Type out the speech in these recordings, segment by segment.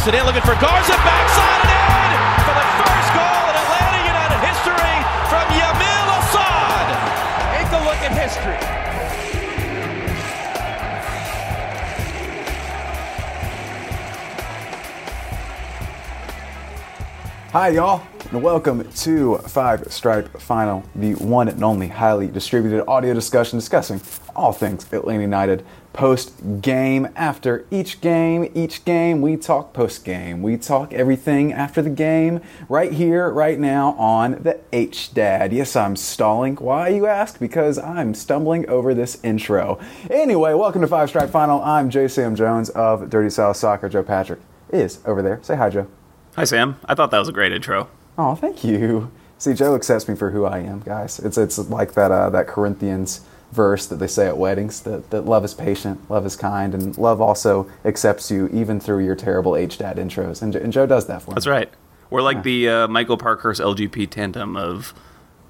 Toss it in, looking for Garza, backside and in for the first goal in Atlanta United history from Yamil Asad. Take a look at history. Hi, y'all, and welcome to Five Stripe Final, the one and only highly distributed audio discussion discussing all things Atlanta United post game. After each game, each game, we talk post game. We talk everything after the game, right here, right now on the H Dad. Yes, I'm stalling. Why, you ask? Because I'm stumbling over this intro. Anyway, welcome to Five Stripe Final. I'm J. Sam Jones of Dirty South Soccer. Joe Patrick is over there. Say hi, Joe. Hi, Sam. I thought that was a great intro. Oh, thank you. See, Joe accepts me for who I am, guys. It's it's like that uh, that Corinthians verse that they say at weddings that, that love is patient, love is kind, and love also accepts you even through your terrible H dad intros. And, and Joe does that for me. That's right. We're like the uh, Michael Parkhurst LGP tandem of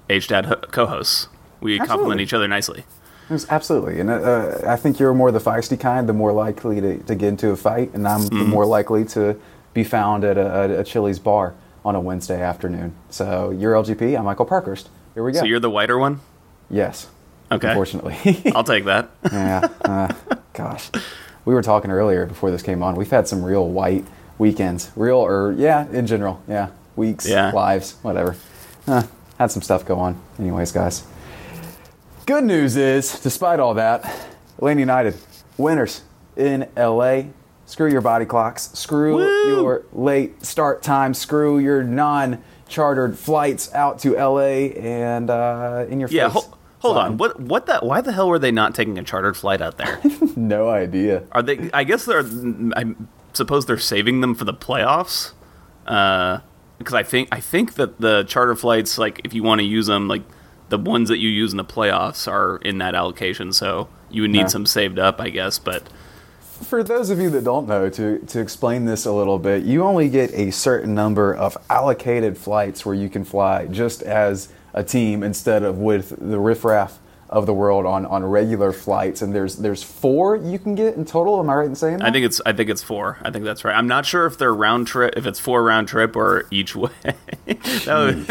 H Dad ho- co-hosts. We Absolutely. complement each other nicely. Yes, Absolutely, and uh, I think you're more the feisty kind, the more likely to, to get into a fight, and I'm Mm-hmm. more likely to be found at a, a Chili's bar on a Wednesday afternoon. So you're LGP, I'm Michael Parkhurst. Here we go. So you're the whiter one. yes. Okay. Unfortunately. I'll take that. Yeah. Uh, gosh. We were talking earlier before this came on. We've had some real white weekends. Real, or, yeah, in general. Yeah. Weeks, Yeah. lives, whatever. Uh, had some stuff go on. Anyways, guys. Good news is, despite all that, Atlanta United, winners in LA. Screw your body clocks. Screw Woo! your late start time. Screw your non chartered flights out to LA and uh, in your Yeah. face. Ho- hold on. What? What? That? Why the hell were they not taking a chartered flight out there? No idea. Are they? I guess they're. I suppose they're saving them for the playoffs. Uh, because I think I think that the charter flights, like if you want to use them, like the ones that you use in the playoffs, are in that allocation. So you would need Yeah. some saved up, I guess. But For those of you that don't know, to, to explain this a little bit, you only get a certain number of allocated flights where you can fly just as a team instead of with the riffraff of the world on, on regular flights. And there's there's four you can get in total. Am I right in saying that? I think it's I think it's four. I think that's right. I'm not sure if they're round trip, if it's four round trip or each way.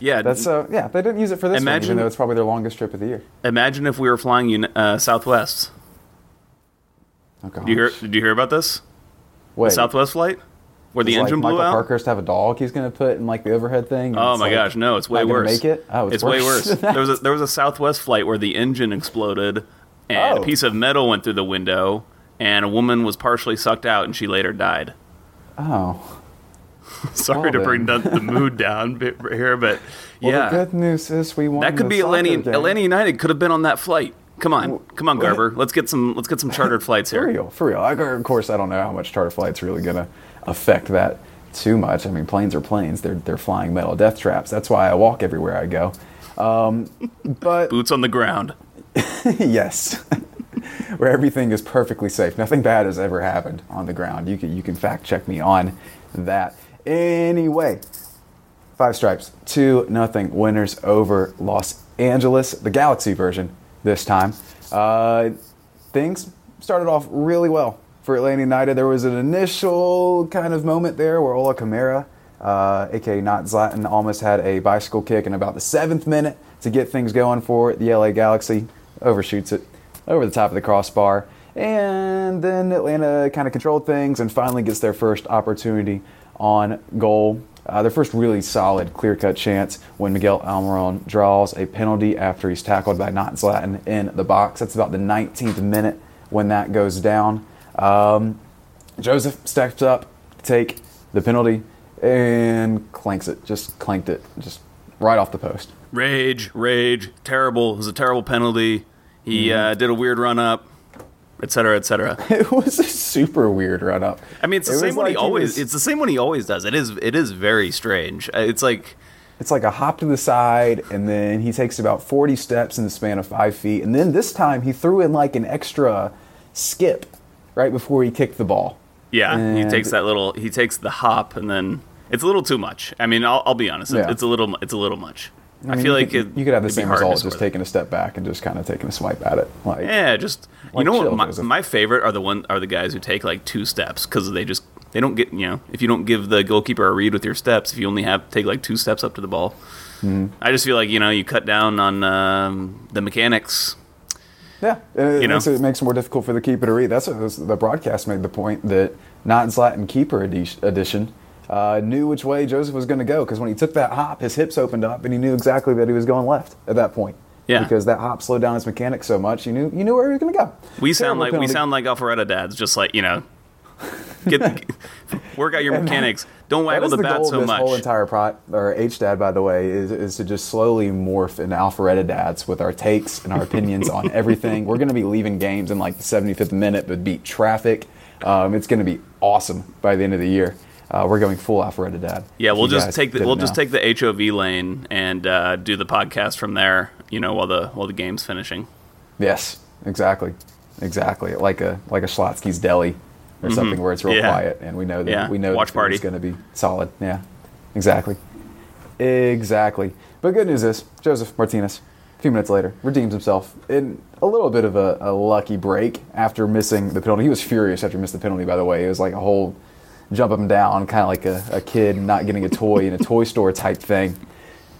Yeah, That's uh, yeah. They didn't use it for this one, Imagine- even though it's probably their longest trip of the year. imagine if we were flying uh, Southwest. Oh, gosh. Did you hear? Did you hear about this? Wait, Southwest flight where the does, like, engine blew Michael out. Parkhurst have a dog he's going to put in like the overhead thing? Oh my like gosh, no, it's way worse. Make it? Oh, it's, way worse. than that. there was a, there was a Southwest flight where the engine exploded and Oh. a piece of metal went through the window and a woman was partially sucked out and she later died. Oh. Sorry Well, to bring the, the mood down bit here, but Well, yeah, the good news is we won. that could be Atlanta. game. Atlanta United could have been on that flight. Come on, come on, Garber. Let's get some. Let's get some chartered flights here. For real, for real. I, of course, I don't know how much charter flight's really gonna affect that too much. I mean, planes are planes. They're they're flying metal death traps. That's why I walk everywhere I go. Um, but Boots on the ground. yes, where everything is perfectly safe. Nothing bad has ever happened on the ground. You can you can fact check me on that. Anyway, five stripes, two nothing winners over Los Angeles, the Galaxy version this time. Uh, things started off really well for Atlanta United. There was an initial kind of moment there where Ola Kamara, uh, aka not Zlatan, almost had a bicycle kick in about the seventh minute to get things going for it. the LA Galaxy. Overshoots it over the top of the crossbar. And then Atlanta kind of controlled things and finally gets their first opportunity on goal. Uh, their first really solid, clear cut chance when Miguel Almiron draws a penalty after he's tackled by Not Zlatan in the box. That's about the 19th minute when that goes down. Um, Josef steps up to take the penalty and clanks it, just clanked it, just right off the post. Rage, rage, terrible. It was a terrible penalty. He Mm-hmm. uh, did a weird run up, et cetera, et cetera. It was a super weird run up. I mean, it's the It same one he like always. was- It's the same one he always does. It is. It is very strange. Uh, It's like It's like a hop to the side, and then he takes about 40 steps in the span of five feet. And then this time he threw in like an extra skip right before he kicked the ball. yeah, he takes that little. He takes the hop, and then it's a little too much. I mean, I'll, I'll be honest. Yeah. It's a little. It's a little much. I, mean, feel you like could, it, you could have the same result, just taking a step back and just kind of taking a swipe at it. Like, Yeah, just you know chill, what? My, my favorite are the one are the guys who take like two steps because they just they don't get you know if you don't give the goalkeeper a read with your steps if you only have take like two steps up to the ball. Mm-hmm. I just feel like you know you cut down on um, the mechanics. Yeah, and it, You know? makes it, makes it more difficult for the keeper to read. That's what this, the broadcast made the point that not Zlatan keeper edi- edition uh, knew which way Josef was going to go because when he took that hop, his hips opened up and he knew exactly that he was going left at that point. Yeah. because that hop slowed down his mechanics so much, you knew you knew where he was going to go. We sound Terrible like we sound like Alpharetta dads, just like you know, get work out your mechanics. Don't waggle the the bat goal so of this much. whole entire pro or H dad, by the way, is, is to just slowly morph into Alpharetta dads with our takes and our opinions on everything. We're going to be leaving games in like the 75th minute, but beat traffic. Um, it's going to be awesome by the end of the year. Uh, we're going full Alpharetta dad. Yeah, we'll just take the we'll just know. take the HOV lane and uh, do the podcast from there. You know, while the while the game's finishing. Yes, exactly, exactly. Like a like a Schlotzsky's Deli or something where it's real Mm-hmm. Yeah. quiet and we know that Yeah. we know Watch that it's going to be solid. Yeah, exactly, exactly. But good news is Josef Martinez, a few minutes later, redeems himself in a little bit of a, a lucky break after missing the penalty. He was furious after he missed the penalty. By the way, it was like a whole jump up and down, kind of like a, a kid not getting a toy in a toy store type thing.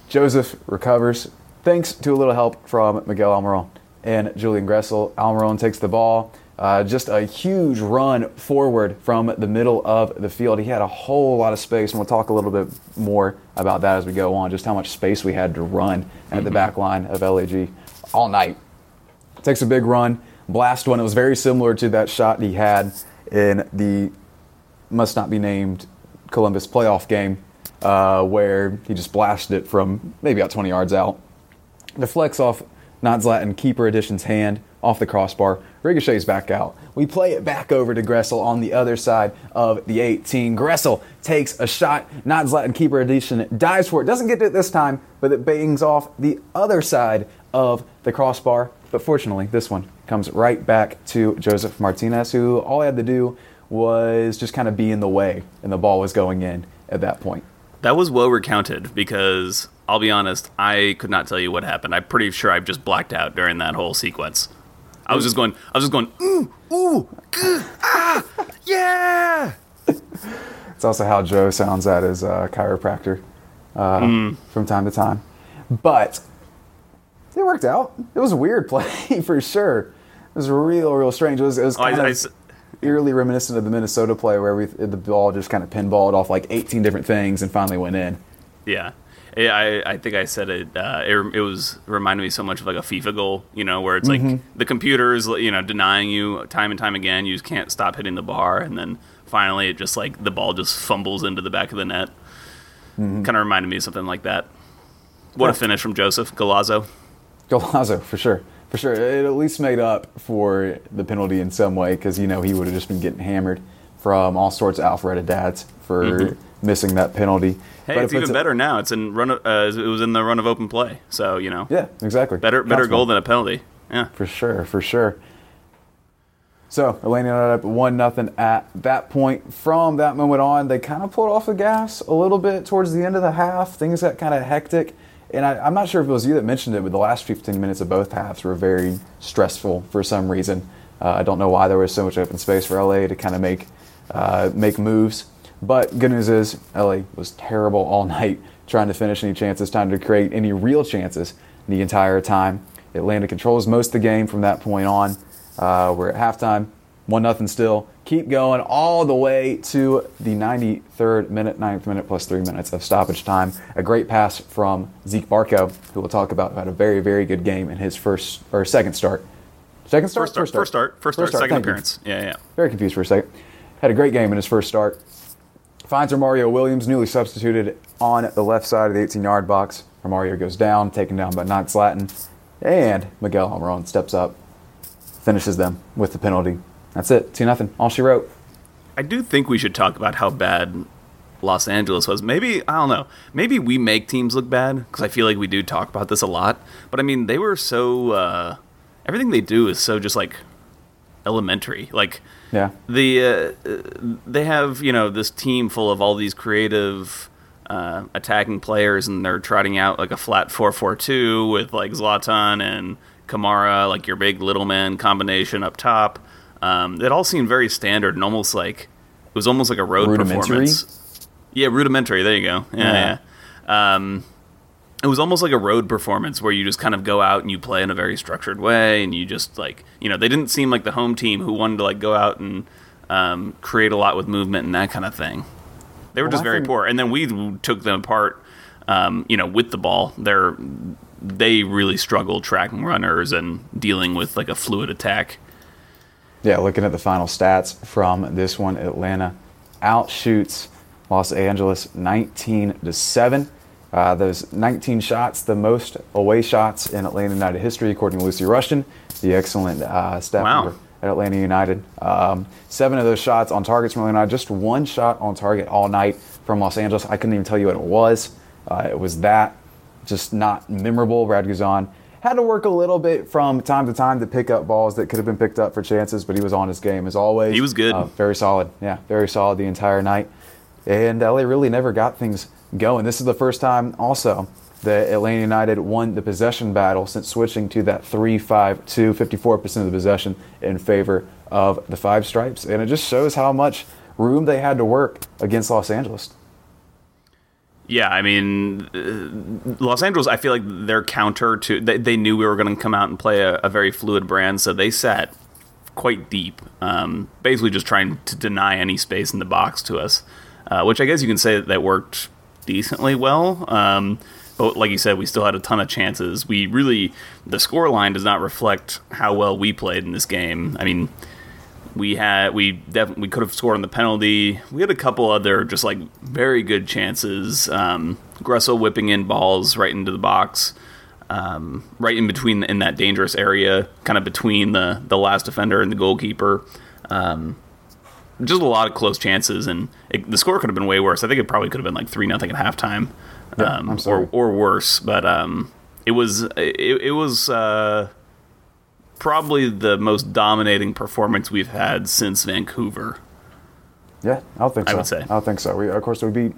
Josef recovers thanks to a little help from Miguel Almiron and Julian Gressel. Almiron takes the ball. Uh, just a huge run forward from the middle of the field. He had a whole lot of space, and we'll talk a little bit more about that as we go on, just how much space we had to run at the back line of LAG all night. Takes a big run, blast one. It was very similar to that shot he had in the must not be named Columbus playoff game, uh, where he just blasted it from maybe about 20 yards out. Deflects off not Zlatan keeper edition's hand off the crossbar. Ricochets back out. We play it back over to Gressel on the other side of the 18. Gressel takes a shot. Not Zlatan keeper edition dives for it. Doesn't get it this time, but it bangs off the other side of the crossbar. But fortunately, this one comes right back to Josef Martinez, who all he had to do was just kind of be in the way, and the ball was going in at that point. That was well recounted because I'll be honest, I could not tell you what happened. I'm pretty sure I've just blacked out during that whole sequence. I was just going, I was just going, ooh, ooh, gah, ah, yeah. It's also how Joe sounds at his uh, chiropractor uh, Mm. from time to time. But it worked out. It was a weird play for sure. It was real, real strange. It was, it was Oh, I- kind I of eerily reminiscent of the Minnesota play where we, the ball just kind of pinballed off like 18 different things and finally went in. Yeah. Yeah, I, I think I said it. Uh, it. It was reminded me so much of like a FIFA goal, you know, where it's like the computer is, you know, denying you time and time again. You just can't stop hitting the bar, and then finally, it just like the ball just fumbles into the back of the net. Kind of reminded me of something like that. What a finish from Josef Galazzo. Golazo, for sure. For sure. It at least made up for the penalty in some way because, you know, he would have just been getting hammered from all sorts of Alpharetta dads for missing that penalty. Mm-hmm. Hey, But it's it even better now. It's in run. Of, uh, it was in the run of open play, so you know, Yeah, exactly. better better goal than a penalty. Yeah. For sure, for sure. So, Elena ended up 1 nothing at that point. From that moment on, they kind of pulled off the gas a little bit towards the end of the half. Things got kind of hectic. And I, I'm not sure if it was you that mentioned it, but the last 15 minutes of both halves were very stressful for some reason. Uh, I don't know why there was so much open space for LA to kind of make uh, make moves. But good news is LA was terrible all night trying to finish any chances, trying to create any real chances the entire time. Atlanta controls most of the game from that point on. Uh, we're at halftime, one nothing still. Keep going all the way to the 93rd minute, 9th minute plus three minutes of stoppage time. A great pass from Zeke Barco, who we'll talk about, who had a very, very good game in his first or second start. Second start, First start. First start. First start. Second thank you. appearance. Yeah, yeah. Very confused for a second. Had a great game in his first start. Finds Romario Williams, newly substituted on the left side of the 18 yard box. Romario goes down, taken down by Not Zlatan. And Miguel Almiron steps up, finishes them with the penalty. That's it. 2 nothing. All she wrote. I do think we should talk about how bad Los Angeles was. Maybe I don't know. Maybe we make teams look bad because I feel like we do talk about this a lot. But I mean, they were so uh, everything they do is so just like elementary. Like Yeah. the uh, they have you know this team full of all these creative uh, attacking players, and they're trotting out like a flat four four two with like Zlatan and Kamara, like your big little man combination up top. Um, it all seemed very standard and almost like it was almost like a road Rudimentary? performance. Yeah, rudimentary. There you go. Yeah, Yeah. yeah. Um, it was almost like a road performance where you just kind of go out and you play in a very structured way, and you just like you know they didn't seem like the home team who wanted to like go out and um, create a lot with movement and that kind of thing. They were Well, just I very think- poor, and then we took them apart. Um, you know, with the ball, they're they really struggled tracking runners and dealing with like a fluid attack. Yeah, looking at the final stats from this one, Atlanta outshoots Los Angeles 19 to 7. Uh, those 19 shots, the most away shots in Atlanta United history, according to Lucy Rushton, the excellent uh, staff Wow. member at Atlanta United. Um, seven of those shots on targets from Atlanta United, just one shot on target all night from Los Angeles. I couldn't even tell you what it was. Uh, it was that, just not memorable. Brad Guzan had to work a little bit from time to time to pick up balls that could have been picked up for chances, but he was on his game as always. He was good. Uh, very solid. Yeah, very solid the entire night. And LA really never got things going. This is the first time also that Atlanta United won the possession battle since switching to that 3 5 2, 54% of the possession in favor of the five stripes. And it just shows how much room they had to work against Los Angeles. Yeah, I mean, uh, Los Angeles. I feel like their counter to they, they knew we were going to come out and play a, a very fluid brand, so they sat quite deep, um, basically just trying to deny any space in the box to us, uh, which I guess you can say that worked decently well. Um, but like you said, we still had a ton of chances. We really the score line does not reflect how well we played in this game. I mean, we had we definitely we could have scored on the penalty. We had a couple other just like very good chances. Um, Gressel whipping in balls right into the box, um, right in between in that dangerous area, kind of between the the last defender and the goalkeeper. Um, just a lot of close chances, and it, the score could have been way worse. I think it probably could have been like three nothing at halftime, Yeah, um, or or worse. But um, it was it, it was. Uh, probably the most dominating performance we've had since Vancouver. Yeah, I don't think I so. would say. I don't think so. We, of course, we beat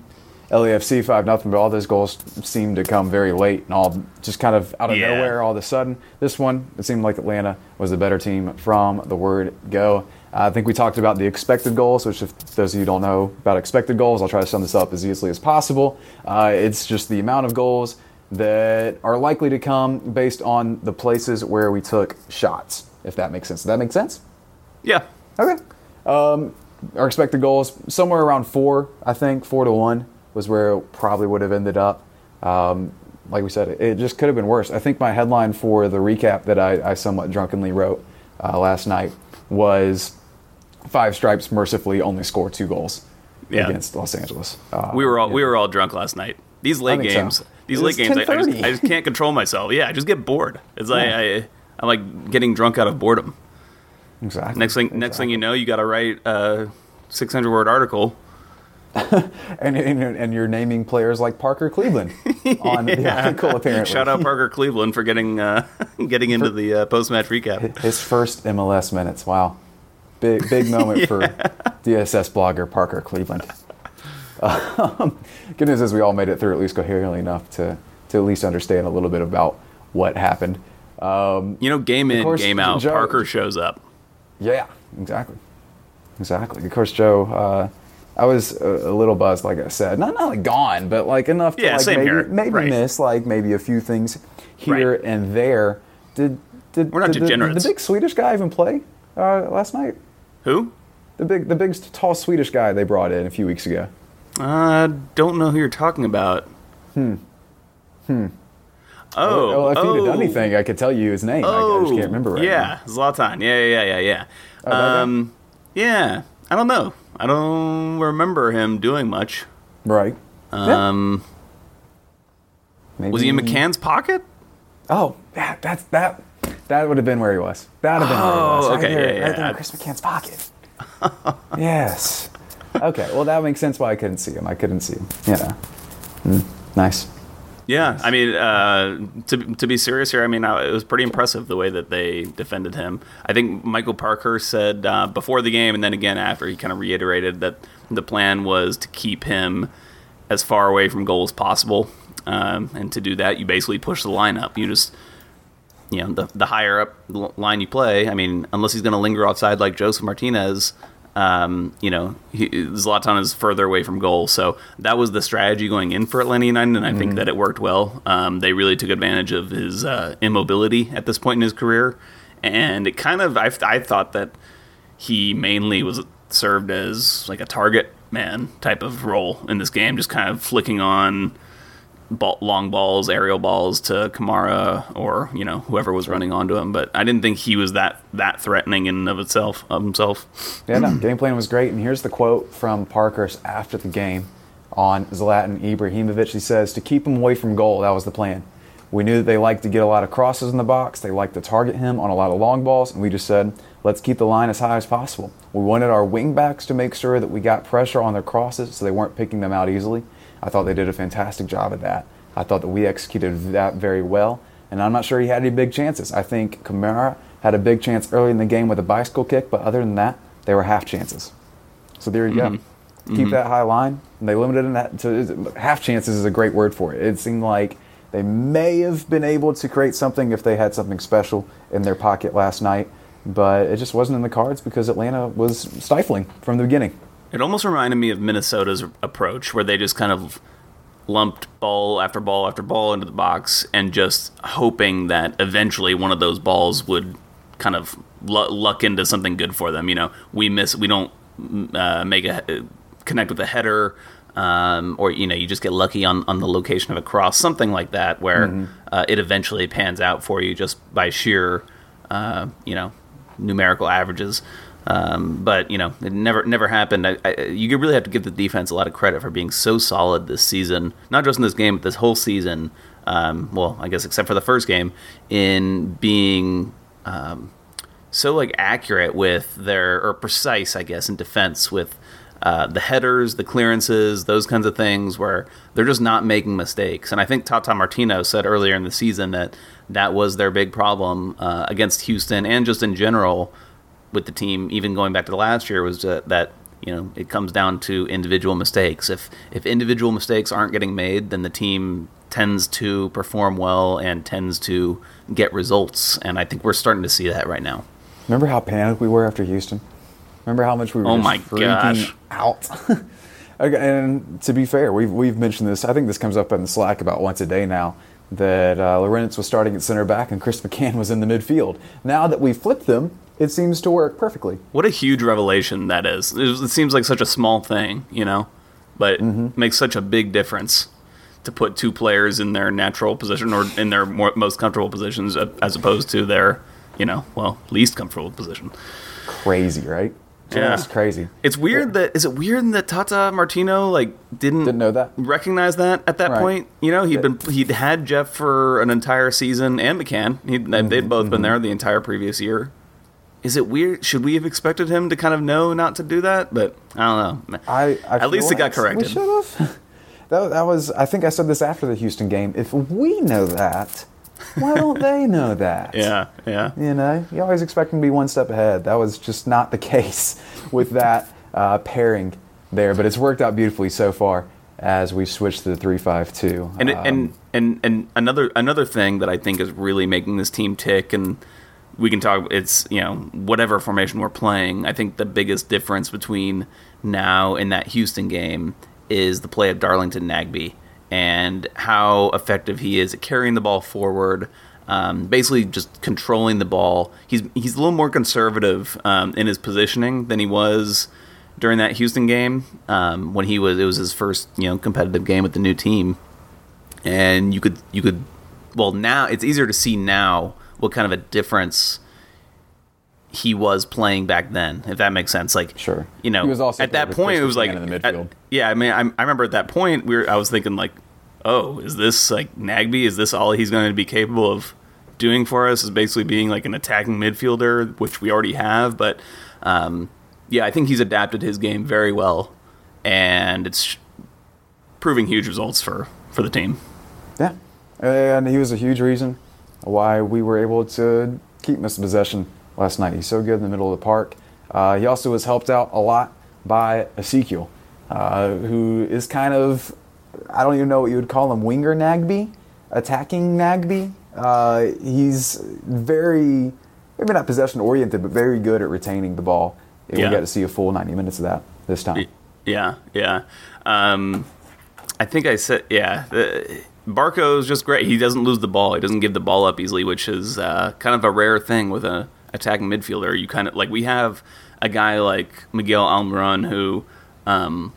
LAFC 5 nothing, but all those goals seemed to come very late and all just kind of out of Yeah. nowhere all of a sudden. This one, it seemed like Atlanta was the better team from the word go. I think we talked about the expected goals, which, if those of you don't know about expected goals, I'll try to sum this up as easily as possible. Uh, it's just the amount of goals that are likely to come based on the places where we took shots, if that makes sense. Does that make sense? Yeah, Okay. Um, our expected goals somewhere around four, I think four to one was where it probably would have ended up. Um, like we said, it, it just could have been worse. I think my headline for the recap that I, I somewhat drunkenly wrote uh, last night was five stripes mercifully only score two goals Yeah. against Los Angeles. Uh, we were all yeah. we were all drunk last night. These late think so. games, these It late games, I, I, just, I just can't control myself. Yeah, I just get bored. It's like Yeah. I, I'm like getting drunk out of boredom. exactly. Next thing, next thing you know, you got to write a 600 word article. and, and, and you're naming players like Parker Cleveland on the article apparently. Shout out Parker Cleveland for getting uh, getting into the uh, post match recap. His first MLS minutes. Wow. Big big moment for DSS blogger Parker Cleveland. Um, good news is we all made it through at least coherently enough to, to at least understand a little bit about what happened. Um, You know, game in, course, game out. Joe- Parker shows up. yeah, exactly. Exactly. Of course, Joe, uh, I was a, a little buzzed, like I said. Not, not like gone, but like enough to like maybe, here. maybe Right. miss like maybe a few things here Right. and there. Did, did, We're not did the- did degenerates. the big Swedish guy even play uh, last night? Who? The big, the big, tall Swedish guy they brought in a few weeks ago. I don't know who you're talking about. Hmm. Hmm. Oh, well, if oh, he'd have done anything, I could tell you his name. I, I just can't remember right Yeah, Zlatan. Yeah, yeah, yeah, yeah, Oh, that yeah. um, yeah. I don't know. I don't remember him doing much. now. Right. Um, Maybe, was he in McCann's pocket? Oh, that, that's that. That would have been where he was. That would have been where he was. Oh, Right okay, there, yeah, yeah, right there in. Chris McCann's pocket. yes. Okay. Well, that makes sense why I couldn't see him. I couldn't see him. Yeah. Mm, nice. Yeah, I mean, uh, to to be serious here, I mean, it was pretty impressive the way that they defended him. I think Michael Parker said uh, before the game, and then again after, he kind of reiterated that the plan was to keep him as far away from goal as possible. Um, and to do that, you basically push the line up. You just, you know, the, the higher up line you play, I mean, unless he's going to linger outside like Josef Martinez, um, you know, he, Zlatan is further away from goal. So that was the strategy going in for Atlanta United, and I think that it worked well. Um, they really took advantage of his uh, immobility at this point in his career. And it kind of, I, I thought that he mainly was served as like a target man type of role in this game, just kind of flicking on ball, long balls, aerial balls to Kamara or you know whoever was running onto him. But I didn't think he was that that threatening in and of itself of himself. Yeah, no, game plan was great. And here's the quote from Parkhurst after the game on Zlatan Ibrahimovic. He says, "To keep him away from goal, that was the plan. We knew that they liked to get a lot of crosses in the box. They liked to target him on a lot of long balls, and we just said." Let's keep the line as high as possible. We wanted our wingbacks to make sure that we got pressure on their crosses so they weren't picking them out easily. I thought they did a fantastic job at that. I thought that we executed that very well, and I'm not sure he had any big chances. I think Kamara had a big chance early in the game with a bicycle kick, but other than that, they were half chances. So there you Mm-hmm. go. Keep that high line. And they limited in that to half chances is a great word for it. It seemed like they may have been able to create something if they had something special in their pocket last night, but it just wasn't in the cards because Atlanta was stifling from the beginning. It almost reminded me of Minnesota's approach, where they just kind of lumped ball after ball after ball into the box and just hoping that eventually one of those balls would kind of luck into something good for them. You know, we miss, we don't uh, make a connect with a header. Um, or you know, you just get lucky on, on the location of a cross, something like that, where uh, it eventually pans out for you just by sheer, uh, you know, numerical averages. Um, but you know, it never never happened. I, I, you really have to give the defense a lot of credit for being so solid this season, not just in this game, but this whole season. Um, well, I guess except for the first game, in being um, so like accurate with their or precise, I guess, in defense with uh, the headers, the clearances, those kinds of things, where they're just not making mistakes. And I think Tata Martino said earlier in the season that that was their big problem uh, against Houston and just in general with the team, even going back to the last year, was uh, that you know it comes down to individual mistakes. If if individual mistakes aren't getting made, then the team tends to perform well and tends to get results. And I think we're starting to see that right now. Remember how panicked we were after Houston? Remember how much we were Oh my freaking gosh. out? and to be fair, we've, we've mentioned this. I think this comes up in the Slack about once a day now that uh, Lorenz was starting at center back and Chris McCann was in the midfield. Now that we flipped them, it seems to work perfectly. What a huge revelation that is. It, seems like such a small thing, you know, but it makes such a big difference to put two players in their natural position or in their more, most comfortable positions as opposed to their, you know, well, least comfortable position. Crazy, right? Yeah. it's crazy. It's weird that is it weird that Tata Martino like didn't Didn't know that? recognize that at that Right. point. You know, he'd been he'd had Jeff for an entire season and McCann. He'd, Mm-hmm, they'd both been there the entire previous year. Is it weird? Should we have expected him to kind of know not to do that? But I don't know. I, I At least it got like We should have. That, that was. I think I said this after the Houston game. If we know that, why don't they know that? Yeah, yeah. You know, you always expect them to be one step ahead. That was just not the case with that uh, pairing there. But it's worked out beautifully so far as we switched to the three-five-two. And Um, and and and another another thing that I think is really making this team tick, and we can talk. It's you know whatever formation we're playing. I think the biggest difference between now and that Houston game is the play of Darlington Nagbe and how effective he is at carrying the ball forward. Um, basically, just controlling the ball. He's he's a little more conservative um, in his positioning than he was during that Houston game um, when he was. It was his first you know competitive game with the new team and you could you could well now it's easier to see now what kind of a difference he was playing back then if that makes sense. Like Sure. you know He was also at that point it was like in the at- midfield. yeah i mean I, I remember at that point we were i was thinking like oh is this like Nagbe is this all he's going to be capable of doing for us? Is basically being like an attacking midfielder which we already have but um, yeah i think he's adapted his game very well and it's proving huge results for for the team. Yeah, and he was a huge reason why we were able to keep Mr. Possession last night. He's so good in the middle of the park. Uh, he also was helped out a lot by Ezequiel, uh, who is kind of I don't even know what you would call him, winger Nagbe, attacking Nagbe. Uh, he's very, maybe not possession oriented, but very good at retaining the ball. And Yeah. we got to see a full 90 minutes of that this time. Yeah, yeah. Um, I think I said yeah. The, Barco's just great. He doesn't lose the ball. He doesn't give the ball up easily, which is uh, kind of a rare thing with a attacking midfielder. You kind of like we have a guy like Miguel Almiron who um,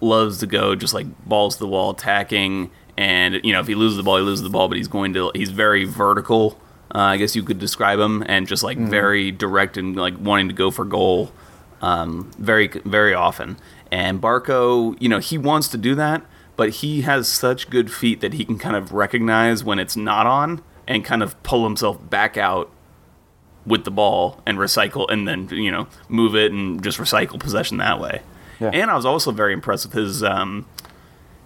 loves to go just like balls to the wall attacking, and you know if he loses the ball, he loses the ball. But he's going to he's very vertical. Uh, I guess you could describe him, and just like very direct and like wanting to go for goal um, very very often. And Barco, you know, he wants to do that, but he has such good feet that he can kind of recognize when it's not on and kind of pull himself back out with the ball and recycle and then you know move it and just recycle possession that way. Yeah. And I was also very impressed with his um,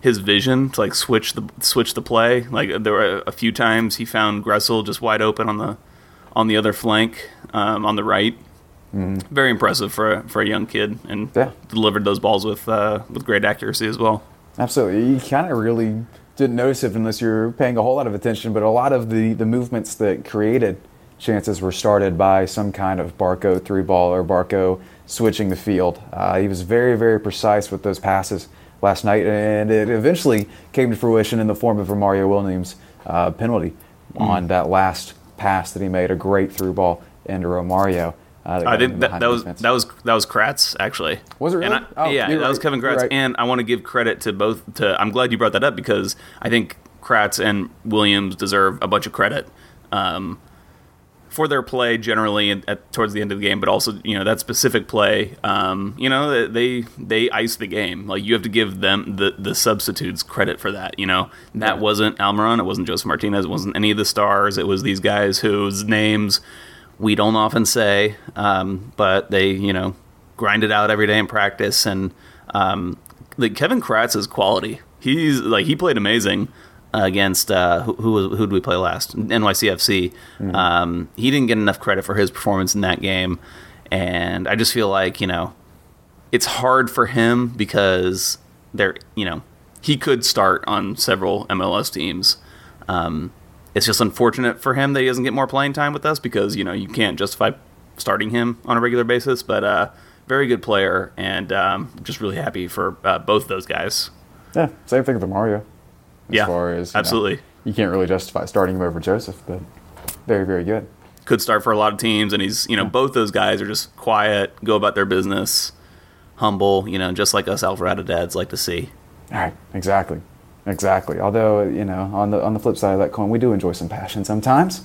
his vision to like switch the switch the play. Like there were a few times he found Gressel just wide open on the on the other flank um, on the right. Very impressive for a, for a young kid, and Yeah. delivered those balls with uh, with great accuracy as well. Absolutely. You kind of really didn't notice it unless you're paying a whole lot of attention, but a lot of the, the movements that created chances were started by some kind of Barco through ball or Barco switching the field. Uh, he was very, very precise with those passes last night, and it eventually came to fruition in the form of a Mario Williams uh, penalty on that last pass that he made, a great through ball into Romario. Uh, I think that, that was defense. that was that was Kratz actually. Was it really? I- Oh, yeah, that was. Kevin Kratz, right. and I want to give credit to both. To I'm glad you brought that up because I think Kratz and Williams deserve a bunch of credit um, for their play generally at, at, towards the end of the game, but also you know that specific play. Um, you know they they iced the game. Like you have to give them the the substitutes credit for that. You know that Yeah. wasn't Almiron, it wasn't Josef Martinez, it wasn't any of the stars. It was these guys whose names we don't often say, um, but they, you know, grind it out every day in practice. And um, like Kevin Kratz is quality. He's like he played amazing against uh, who who, was- who did we play last? NYCFC. Um, he didn't get enough credit for his performance in that game, and I just feel like you know it's hard for him because there, you know, he could start on several MLS teams. Um, it's just unfortunate for him that he doesn't get more playing time with us because you know you can't justify starting him on a regular basis. But uh, very good player, and um, just really happy for uh, both those guys. Yeah, same thing with Mario. As Yeah, far as you know, absolutely. you can't really justify starting him over Josef, but very, very good. Could start for a lot of teams, and he's you know both those guys are just quiet, go about their business, humble, you know, just like us Alpharetta dads like to see. All right, exactly, exactly. Although you know, on the on the flip side of that coin, we do enjoy some passion sometimes.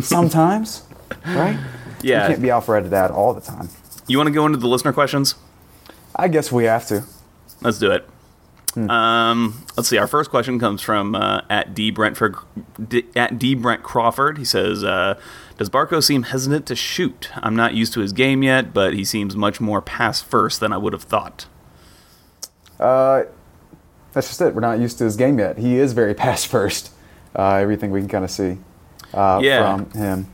sometimes, right? Yeah. you can't be Alpharetta dad all the time. You want to go into the listener questions? I guess we have to. Let's do it. Um, let's see. Our first question comes from uh, at D Brentford D, at D Brent Crawford. He says, uh, "Does Barco seem hesitant to shoot? I'm not used to his game yet, but he seems much more pass first than I would have thought." Uh, that's just it. We're not used to his game yet. He is very pass first. Uh, everything we can kind of see uh, Yeah. from him.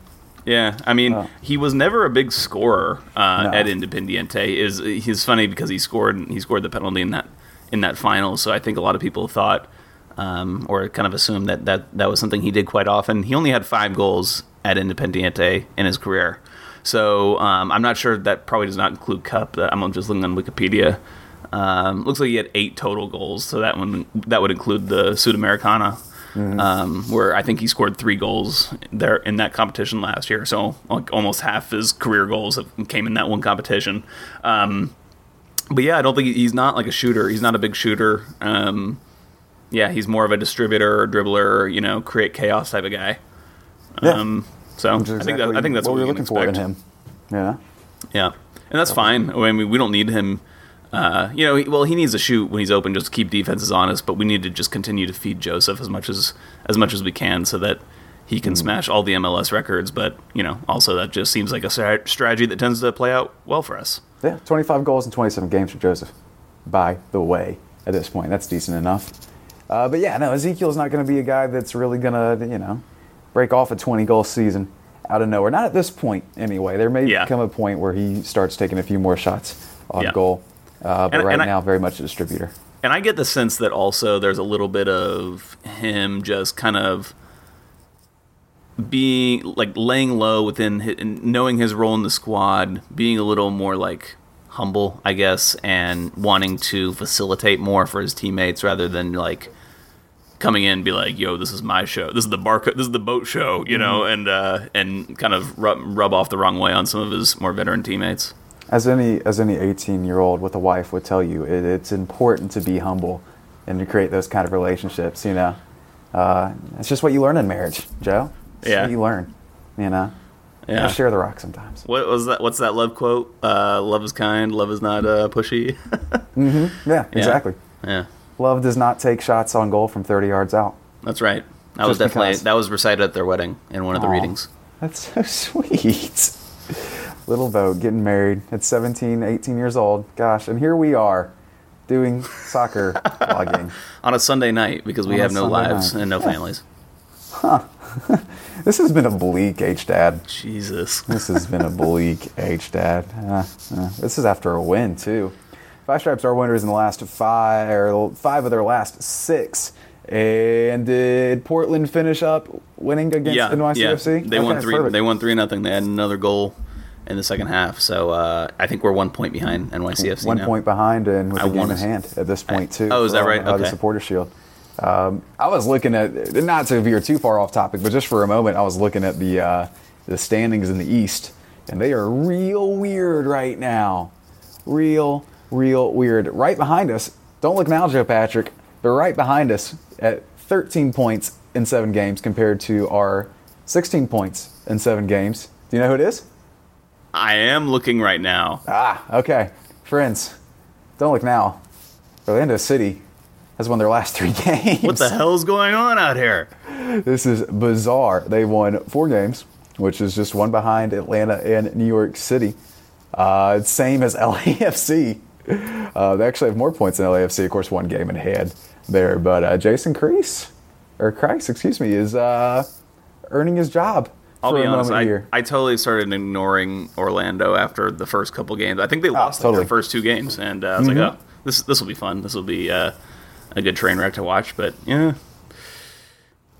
Yeah, I mean, Oh. he was never a big scorer uh, No. at Independiente. Is he's funny because he scored he scored the penalty in that in that final. So I think a lot of people thought um, or kind of assumed that, that that was something he did quite often. He only had five goals at Independiente in his career. So um, I'm not sure that probably does not include Cup. I'm just looking on Wikipedia. Um, looks like he had eight total goals. So that one that would include the Sudamericana um, where I think he scored three goals there in that competition last year. So like almost half his career goals have- came in that one competition. Um, but yeah, I don't think he's not like a shooter. He's not a big shooter. Um, yeah, he's more of a distributor, dribbler, you know, create chaos type of guy. Yeah. Um, so is I think that, I think that's what what, we're we looking can for in him. Yeah. Yeah, and that's fine. I mean, we don't need him. Uh, you know, well, he needs to shoot when he's open just to keep defenses honest. But we need to just continue to feed Josef as much as as much as we can, so that he can smash all the MLS records. But you know, also that just seems like a strategy that tends to play out well for us. Yeah, 25 goals in 27 games for Josef. By the way, at this point, that's decent enough. Uh, but yeah, no, Ezequiel's not going to be a guy that's really going to, you know, break off a 20 goal season out of nowhere. Not at this point, anyway. There may Yeah. come a point where he starts taking a few more shots on Yeah. goal. Uh, but And- right and I- now, very much a distributor. And I get the sense that also there's a little bit of him just kind of being like laying low within hi knowing his role in the squad, being a little more like humble, I guess, and wanting to facilitate more for his teammates rather than like coming in and be like, "Yo, this is my show. This is the bar. This is the boat show," you know, and uh, and kind of rub, rub off the wrong way on some of his more veteran teammates. As any as any 18 year old with a wife would tell you, it, it's important to be humble and to create those kind of relationships. You know, uh, it's just what you learn in marriage, Joe. It's Yeah. what you learn. You know, Yeah. Gotta share the rock sometimes. What was that? What's that love quote? Uh, love is kind. Love is not uh, pushy. Yeah, exactly. yeah, Love does not take shots on goal from 30 yards out. that's right. That was definitely because. that was recited at their wedding in one of the Aw. readings. That's so sweet. Little boat getting married at 17, 18 years old. Gosh, and here we are doing soccer vlogging. on a Sunday night because we On have no Sunday lives night. and no families. This has been a bleak H dad. Jesus. This has been a bleak H dad. Uh, uh, this is after a win too. Five Stripes are winners in the last five, or five of their last six. And did Portland finish up winning against yeah, NYCFC? yeah. They won three. perfect. They won three nothing. They had another goal in the second half. So uh, I think we're one point behind NYCFC. One now. point behind and with I the game in hand at this point too. Oh, is that right? uh, The supporter shield. Um, I was looking at not to veer too far off topic, but just for a moment, I was looking at the uh, the standings in the East, and they are real weird right now. Real, real weird. Right behind us. Don't look now, Joe Patrick. They're right behind us at 13 points in seven games compared to our 16 points in seven games. Do you know who it is? I am looking right now. Ah, okay. Friends, don't look now. Orlando City has won their last three games. What the hell's going on out here? This is bizarre. They won four games, which is just one behind Atlanta and New York City. Uh, same as LAFC. Uh, they actually have more points than LAFC. Of course, one game in hand there. But uh, Jason Kreis, or Kreis, excuse me, is uh, earning his job I'll be honest. I. I totally started ignoring Orlando after the first couple games. I think they lost like, totally. their first two games, and uh, I was like, "Oh, this this will be fun. This will be uh, a good train wreck to watch." But yeah,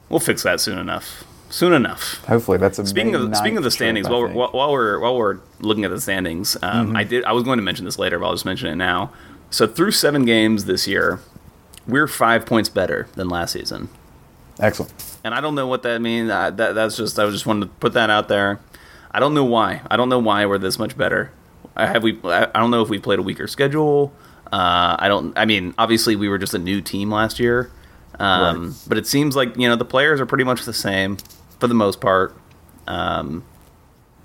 we'll fix that soon enough. Soon enough. Hopefully, that's a Speaking of speaking of the standings, trip, while we're, while while we're while we're looking at the standings, um, Mm-hmm. I did I was going to mention this later, but I'll just mention it now. So through seven games this year, we're five points better than last season, Excellent. And I don't know what that means. I, that that's just I just wanted to put that out there. I don't know why. I don't know why we're this much better. I have we. I I don't know if we played a weaker schedule. Uh, I don't. I mean, obviously we were just a new team last year, um, Right. but it seems like you know the players are pretty much the same for the most part. Um,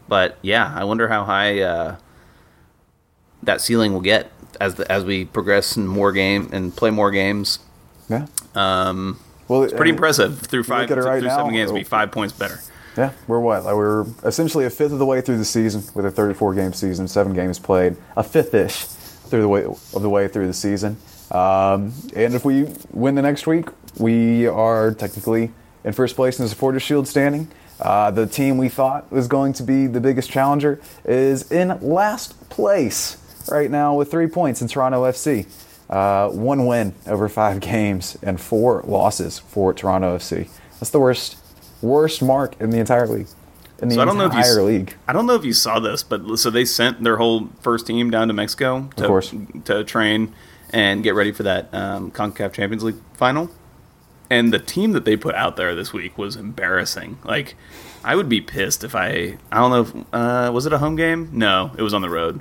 but yeah, I wonder how high uh, that ceiling will get as the, as we progress in more game and play more games. Yeah. Um, well, it's Pretty impressive through five right through now, seven games, to be five points better. Yeah, we're what? Like we're essentially a fifth of the way through the season with a 34 game season, seven games played, a fifth ish through the way of the way through the season. Um, and if we win the next week, we are technically in first place in the Supporters Shield standing. Uh, the team we thought was going to be the biggest challenger is in last place right now with three points in Toronto FC. Uh, one win over five games and four losses for Toronto FC. That's the worst worst mark in the entire league. In the So I don't know if you entire league. I don't know if you saw this, but so they sent their whole first team down to Mexico to, to train and get ready for that um, Concacaf Champions League final. And the team that they put out there this week was embarrassing. Like, I would be pissed if I. I don't know if uh, was it a home game? No, it was on the road.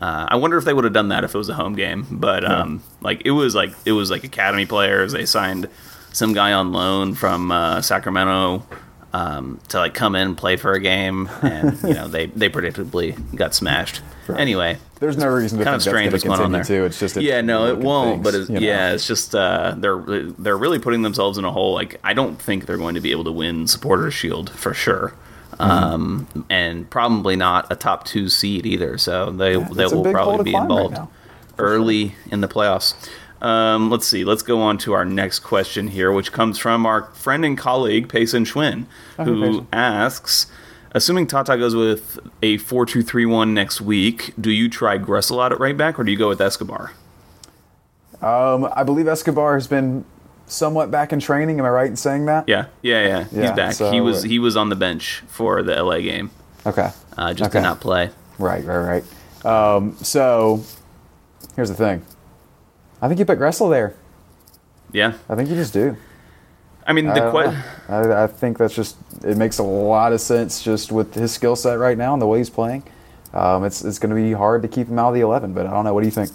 Uh, I wonder if they would have done that if it was a home game. But um, like it was like it was like academy players. They signed some guy on loan from uh, Sacramento um, to like come in and play for a game, and you know they they predictably got smashed. Anyway, There's no reason to kind of strange what's going on there. too. It's just yeah, no, it won't. but it's, you know. yeah, it's just uh, they're they're really putting themselves in a hole. Like I don't think they're going to be able to win Supporters Shield for sure. Mm-hmm. Um, and probably not a top two seed either. So they they will probably be right involved now, early in the playoffs. Um, let's see. Let's go on to our next question here, which comes from our friend and colleague Payson Schwinn, who Payson. asks, assuming Tata goes with a four-two-three-one next week, do you try Gressel out at right back, or do you go with Escobar? Um, I believe Escobar has been somewhat back in training. Am I right in saying that? Yeah, yeah, yeah. Yeah, He's back. so- he was he was on the bench for the LA game. Okay. Uh, just Okay. did not play. Right, right, right. Um, so here's the thing. I think you put Gressel there. Yeah, I think you just do. I mean the don't que- know. I, I think that's just it makes a lot of sense just with his skill set right now and the way he's playing. Um, it's it's going to be hard to keep him out of the eleven, but I don't know. What do you think?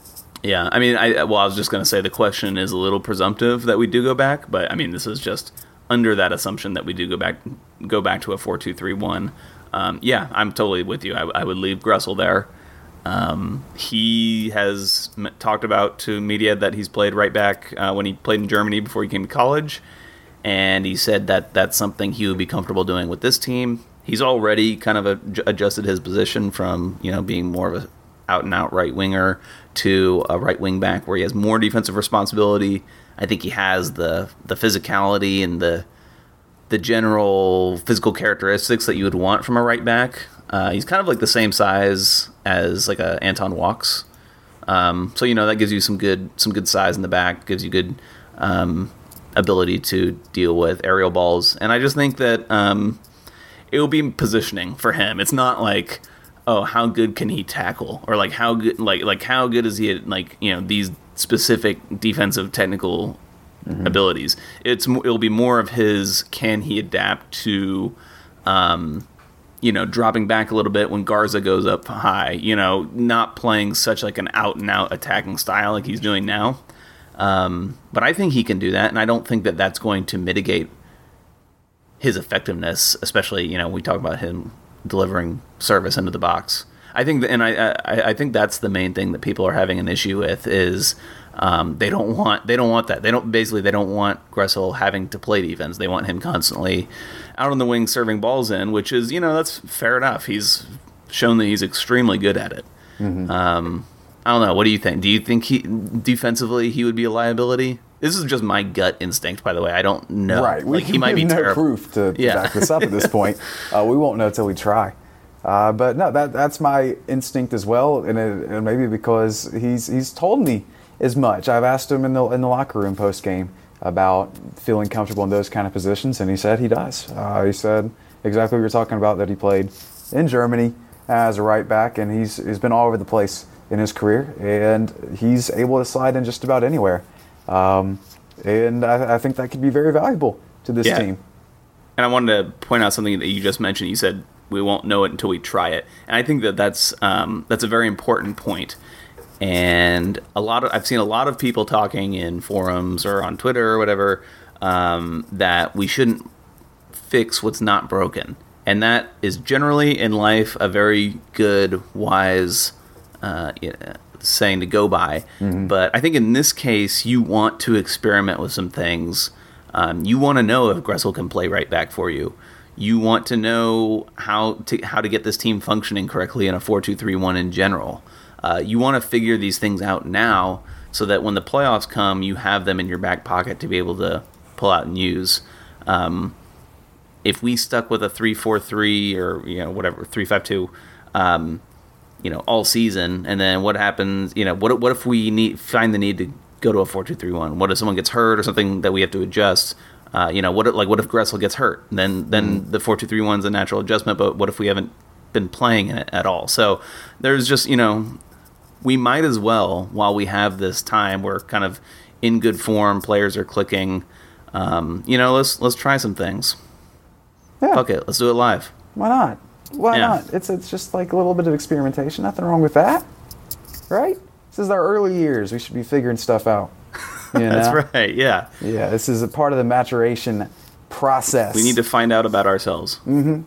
Yeah, I mean, I well, I was just gonna say the question is a little presumptive that we do go back, but I mean, this is just under that assumption that we do go back go back to a four two three one. Um, yeah, I'm totally with you. I, I would leave Gressel there. Um, he has m- talked about to media that he's played right back uh, when he played in Germany before he came to college, and he said that that's something he would be comfortable doing with this team. He's already kind of a, adjusted his position from you know being more of a out and out right winger to a right wing back where he has more defensive responsibility. I think he has the the physicality and the the general physical characteristics that you would want from a right back. Uh, he's kind of like the same size as like a Anton Walkes. Um, so you know that gives you some good some good size in the back, gives you good um, ability to deal with aerial balls, and I just think that um, it will be positioning for him. It's not like oh how good can he tackle or like how good like like how good is he at like you know these specific defensive technical abilities. It's it'll be more of his can he adapt to um, you know, dropping back a little bit when Garza goes up high, you know, not playing such like an out and out attacking style like he's doing now. Um, but I think he can do that, and I don't think that that's going to mitigate his effectiveness, especially you know we talk about him delivering service into the box. I think, that, and I, I I think that's the main thing that people are having an issue with is um, they don't want they don't want that they don't basically they don't want Gressel having to play defense. They want him constantly out on the wing serving balls in, which is you know that's fair enough. He's shown that he's extremely good at it. Um, I don't know. What do you think? Do you think he defensively he would be a liability? This is just my gut instinct, by the way. I don't know. Right. We, like he might we be have no terrible. proof to, to Yeah. back this up at this point. Uh, we won't know until we try. Uh, but no, that that's my instinct as well, and, it, and maybe because he's he's told me as much. I've asked him in the in the locker room post game about feeling comfortable in those kind of positions, and he said he does. Uh, he said exactly what you're talking about that he played in Germany as a right back, and he's he's been all over the place in his career, and he's able to slide in just about anywhere. Um, and I, I think that could be very valuable to this Yeah. team. And I wanted to point out something that you just mentioned. You said we won't know it until we try it, and I think that that's um, that's a very important point. And a lot of I've seen a lot of people talking in forums or on Twitter or whatever um, that we shouldn't fix what's not broken, and that is generally in life a very good, wise uh, yeah, saying to go by. But I think in this case, you want to experiment with some things. Um, you want to know if Gressel can play right back for you. You want to know how to how to get this team functioning correctly in a four two three one in general. Uh, you want to figure these things out now so that when the playoffs come, you have them in your back pocket to be able to pull out and use. Um, if we stuck with a three four three or you know whatever three five two, um, you know all season, and then what happens? You know what what if we need find the need to go to a four two three one? What if someone gets hurt or something that we have to adjust? Uh, you know what if, like what if Gressel gets hurt? Then then the four two three one is a natural adjustment. But what if we haven't been playing in it at all? So there's just you know we might as well while we have this time we're kind of in good form players are clicking um, you know let's let's try some things Yeah. fuck it let's do it live Why not? Why Yeah. not? It's it's just like a little bit of experimentation. Nothing wrong with that, right? This is our early years. We should be figuring stuff out. You know? that's right yeah Yeah, this is a part of the maturation process. we need to find out about ourselves Mm-hmm.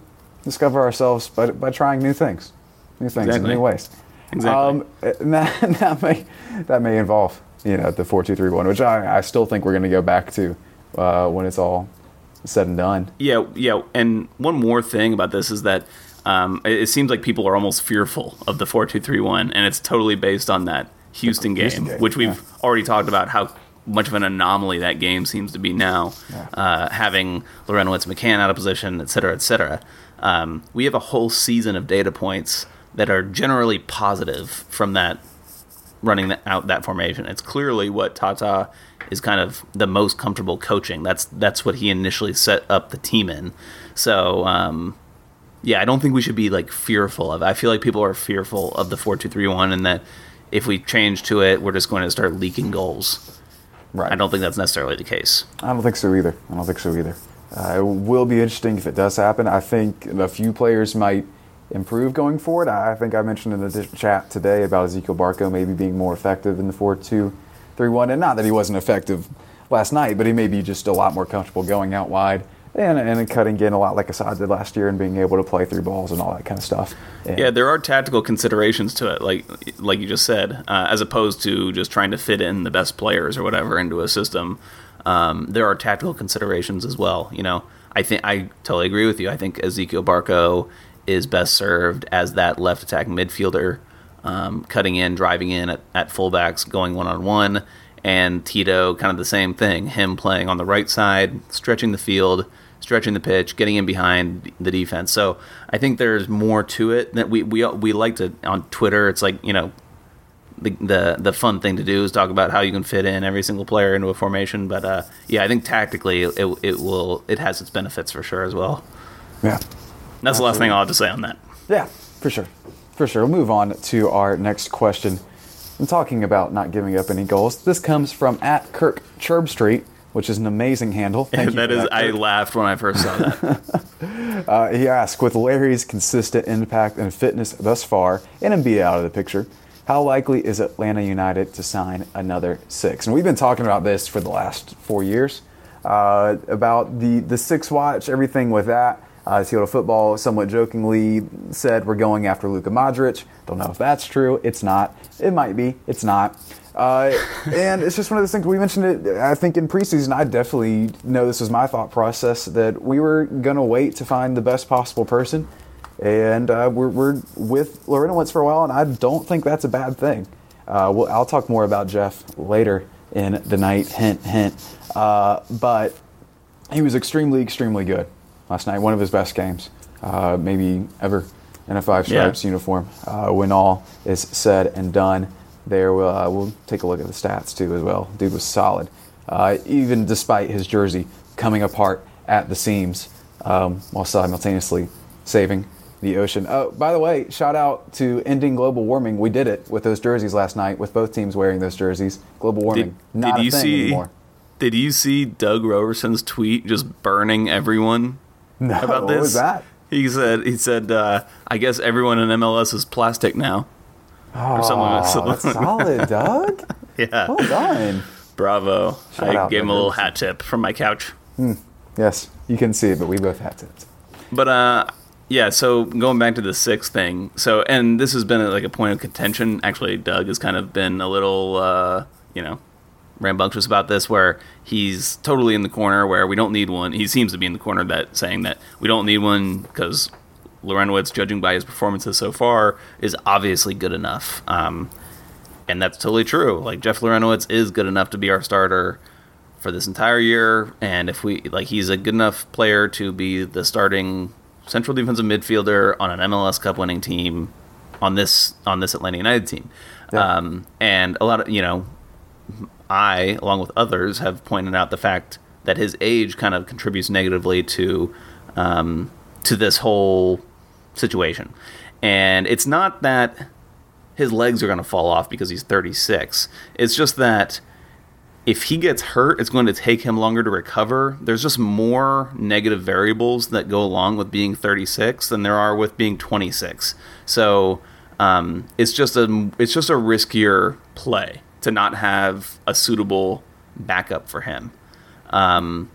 discover ourselves by, by trying new things, new things Exactly. in new ways. Exactly. Um, that, that may that may involve you know the four two three one, which I, I still think we're going to go back to uh, when it's all said and done. yeah yeah and one more thing about this is that um, it, it seems like people are almost fearful of the 4231 and it's totally based on that houston game, Houston game, which we've yeah. already talked about how much of an anomaly that game seems to be now uh, having Larentowicz McCann out of position et cetera et cetera um, we have a whole season of data points that are generally positive from that running that, out that formation. It's clearly what Tata is kind of the most comfortable coaching. That's that's what he initially set up the team in. So um, yeah, I don't think we should be like fearful of. It. I feel like people are fearful of the four two three one, and that if we change to it, we're just going to start leaking goals. Right. I don't think that's necessarily the case. I don't think so either. I don't think so either. Uh, it will be interesting if it does happen. I think a few players might improve going forward. I think I mentioned in the chat today about Ezequiel Barco maybe being more effective in the 4 2 3 1. And not that he wasn't effective last night, but he may be just a lot more comfortable going out wide and, and cutting in a lot like Asad did last year and being able to play through balls and all that kind of stuff. And Yeah, there are tactical considerations to it, like like you just said, uh, as opposed to just trying to fit in the best players or whatever into a system. Um, there are tactical considerations as well. You know, I think I totally agree with you. I think Ezequiel Barco is best served as that left attacking midfielder, um, cutting in, driving in at, at fullbacks, going one on one, and Tito kind of the same thing. Him playing on the right side, stretching the field, stretching the pitch, getting in behind the defense. So I think there's more to it that we we we like to on Twitter. It's like you know. The, the the fun thing to do is talk about how you can fit in every single player into a formation, but uh, yeah, I think tactically it, it will it has its benefits for sure as well. yeah. That's the last thing I'll have to say on that. Yeah, for sure. For sure. We'll move on to our next question. I'm talking about not giving up any goals. This comes from at Kirk Churb Street, which is an amazing handle. Thank you that is, that, I laughed when I first saw that. Uh, he asked, with Larry's consistent impact and fitness thus far, and Mbia out of the picture, how likely is Atlanta United to sign another six? And we've been talking about this for the last four years uh, about the the six watch, everything with that. Uh, Seattle Football somewhat jokingly said we're going after Luka Modric. Don't know if that's true. It's not. It might be. It's not. Uh, and it's just one of those things we mentioned it. I think in preseason, I definitely know this was my thought process that we were gonna wait to find the best possible person, and uh, we're, we're with Larentowicz for a while, and I don't think that's a bad thing. Uh, well, I'll talk more about Jeff later in the night. Hint, hint. Uh, but he was extremely, extremely good last night. One of his best games, uh, maybe ever, in a five Yeah. stripes uniform. Uh, when all is said and done, there we'll, uh, we'll take a look at the stats too as well. Dude was solid, uh, even despite his jersey coming apart at the seams, um, while simultaneously saving the ocean. Oh, by the way, shout out to ending global warming. We did it with those jerseys last night, with both teams wearing those jerseys. Global warming, Did, not did a you thing see? anymore. Did you see Doug Roberson's tweet just burning everyone No, about what this? was that? He said, "He said, uh, I guess everyone in MLS is plastic now." Or something. Oh, that's solid, Doug. yeah, Well done. bravo! Shout I out, gave him a little hat tip from my couch. Yes, you can see it, but we both had tips. But uh, yeah. So going back to the sixth thing. So and this has been like a point of contention. Actually, Doug has kind of been a little, uh, you know, rambunctious about this, where he's totally in the corner where we don't need one. He seems to be in the corner that saying that we don't need one because Larentowicz, judging by his performances so far, is obviously good enough. Um, and that's totally true. Like Jeff Larentowicz is good enough to be our starter for this entire year, and if we like, he's a good enough player to be the starting central defensive midfielder on an MLS Cup winning team on this on this Atlanta United team. Yeah. Um, and a lot of you know, I along with others have pointed out the fact that his age kind of contributes negatively to um, to this whole situation. And it's not that his legs are going to fall off because he's 36. It's just that if he gets hurt, it's going to take him longer to recover. There's just more negative variables that go along with being 36 than there are with being 26. So um, it's just a it's just a riskier play to not have a suitable backup for him. Um,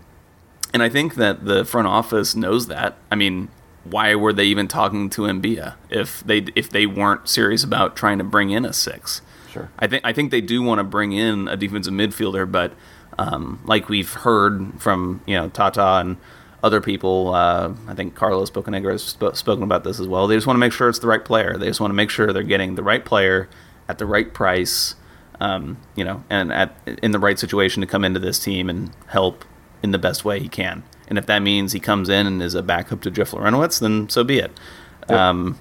and I think that the front office knows that. I mean, why were they even talking to Mbia if they if they weren't serious about trying to bring in a six? Sure. I think I think they do want to bring in a defensive midfielder, but um, like we've heard from you know Tata and other people, uh, I think Carlos Bocanegra has sp- spoken about this as well. They just want to make sure it's the right player. They just want to make sure they're getting the right player at the right price, um, you know, and at in the right situation to come into this team and help in the best way he can. And if that means he comes in and is a backup to Jeff Larentowicz, then so be it. Yep. Um,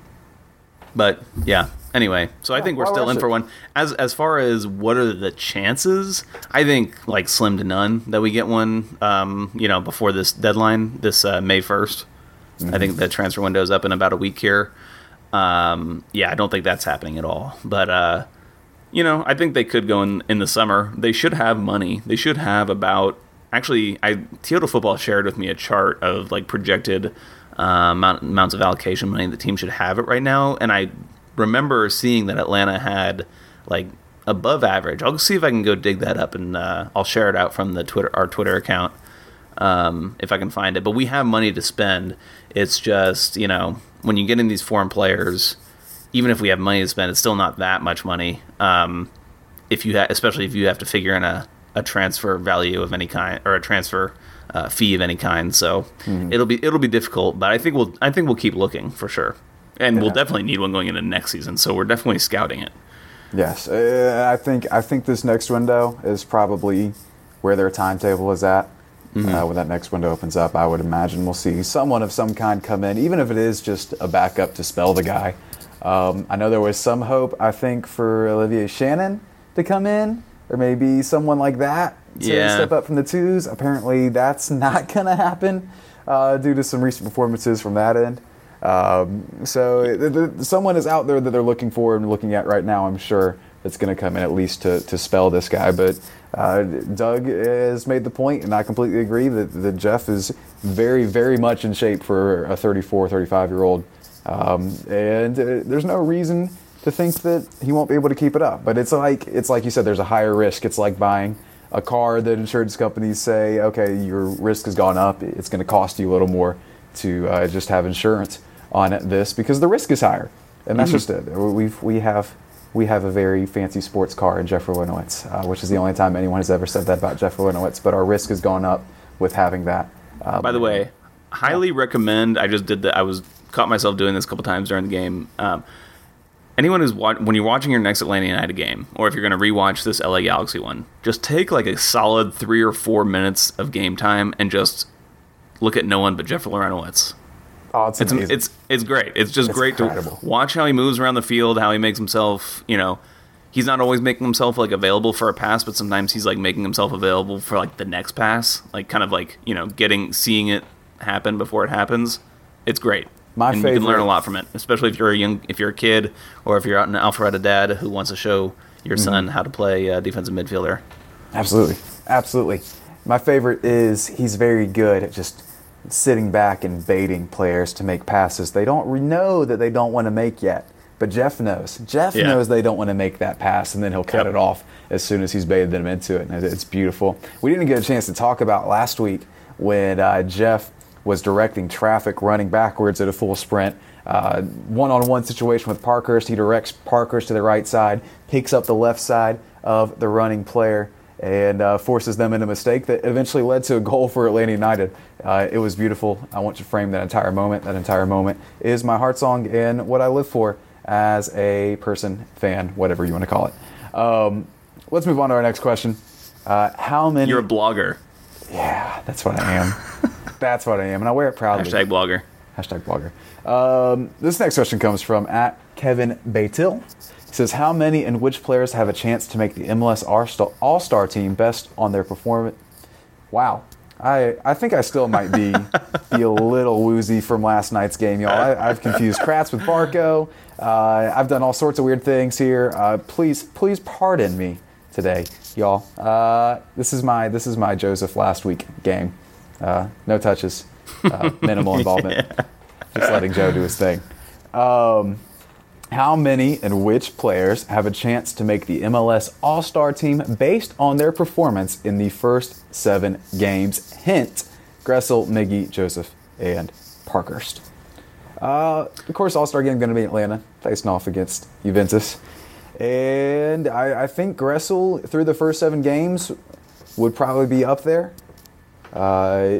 but yeah, anyway, so I think we're still in for one. As as far as what are the chances, I think like slim to none that we get one. Um, you know, before this deadline, this uh, May 1st I think the transfer window is up in about a week here. Um, yeah, I don't think that's happening at all. But uh, you know, I think they could go in in the summer. They should have money. They should have about actually. I Toyota Football shared with me a chart of like projected uh, amount, amounts of allocation money the team should have it right now, and I remember seeing that Atlanta had like above average. I'll see if I can go dig that up and uh, I'll share it out from the Twitter our Twitter account um, if I can find it. But we have money to spend. It's just you know when you get in these foreign players, even if we have money to spend, it's still not that much money. Um, if you ha- especially if you have to figure in a, a transfer value of any kind or a transfer uh, fee of any kind, so it'll be it'll be difficult. But I think we'll I think we'll keep looking for sure, and we'll definitely need one going into next season. So we're definitely scouting it. Yes, uh, I think I think this next window is probably where their timetable is at. Uh, when that next window opens up, I would imagine we'll see someone of some kind come in, even if it is just a backup to spell the guy. Um, I know there was some hope, I think, for Oliver Shannon to come in, or maybe someone like that to Yeah. step up from the twos. Apparently, that's not going to happen uh, due to some recent performances from that end. Um, so th- th- someone is out there that they're looking for and looking at right now. I'm sure that's going to come in at least to, to spell this guy. But uh, Doug has made the point, and I completely agree that, that Jeff is very, very much in shape for a 34, 35 year old. Um, and uh, there's no reason to think that he won't be able to keep it up. But it's like it's like you said, there's a higher risk. It's like buying a car that insurance companies say, okay, your risk has gone up. It's going to cost you a little more to uh, just have insurance on this because the risk is higher, and that's just it. We've we have we have a very fancy sports car in Jeff Larentowicz, uh, which is the only time anyone has ever said that about Jeff Larentowicz. But our risk has gone up with having that. Um, By the way, highly recommend. I just did that. I was caught myself doing this a couple times during the game. Um, anyone who's wa- when you're watching your next Atlanta United game, or if you're going to rewatch this LA Galaxy one, just take like a solid three or four minutes of game time and just look at no one but Jeff Larentowicz. oh, it's It's it's it's great. It's just It's great incredible. to watch how he moves around the field, how he makes himself. You know, he's not always making himself like available for a pass, but sometimes he's like making himself available for like the next pass, like kind of like you know getting seeing it happen before it happens. It's great. My and you can learn a lot from it, especially if you're a young, if you're a kid, or if you're out in Alpharetta dad who wants to show your Mm-hmm. son how to play uh, defensive midfielder. Absolutely, absolutely. My favorite is he's very good at just sitting back and baiting players to make passes they don't know that they don't want to make yet. But Jeff knows. Jeff Yeah. knows they don't want to make that pass, and then he'll cut Yep. it off as soon as he's baited them into it. And it's beautiful. We didn't get a chance to talk about last week when uh, Jeff was directing traffic running backwards at a full sprint. Uh, one-on-one situation with Parkhurst. He directs Parkhurst to the right side, picks up the left side of the running player, and uh, forces them into a mistake that eventually led to a goal for Atlanta United. Uh, it was beautiful. I want to frame that entire moment. That entire moment is my heart song and what I live for as a person, fan, whatever you want to call it. Um, let's move on to our next question. Uh, how many? You're a blogger. yeah, that's what I am. that's what I am, and I wear it proudly. Hashtag blogger. Hashtag blogger. Um, this next question comes from at Kevin Baytil. He says, How many and which players have a chance to make the MLS All Star team best on their performance? Wow. I, I think I still might be, be a little woozy from last night's game, y'all. I, I've confused Kratz with Barco. Uh, I've done all sorts of weird things here. Uh, please, please pardon me today, y'all. Uh, this is my this is my Josef last week game. Uh, no touches, uh, minimal involvement. Just letting Joe do his thing. Um, how many and which players have a chance to make the MLS All Star team based on their performance in the first seven games? Hint Gressel, Miggy, Josef, and Parkhurst. Uh, of course, All Star game going to be Atlanta, facing off against Juventus. And I, I think Gressel, through the first seven games, would probably be up there. Uh,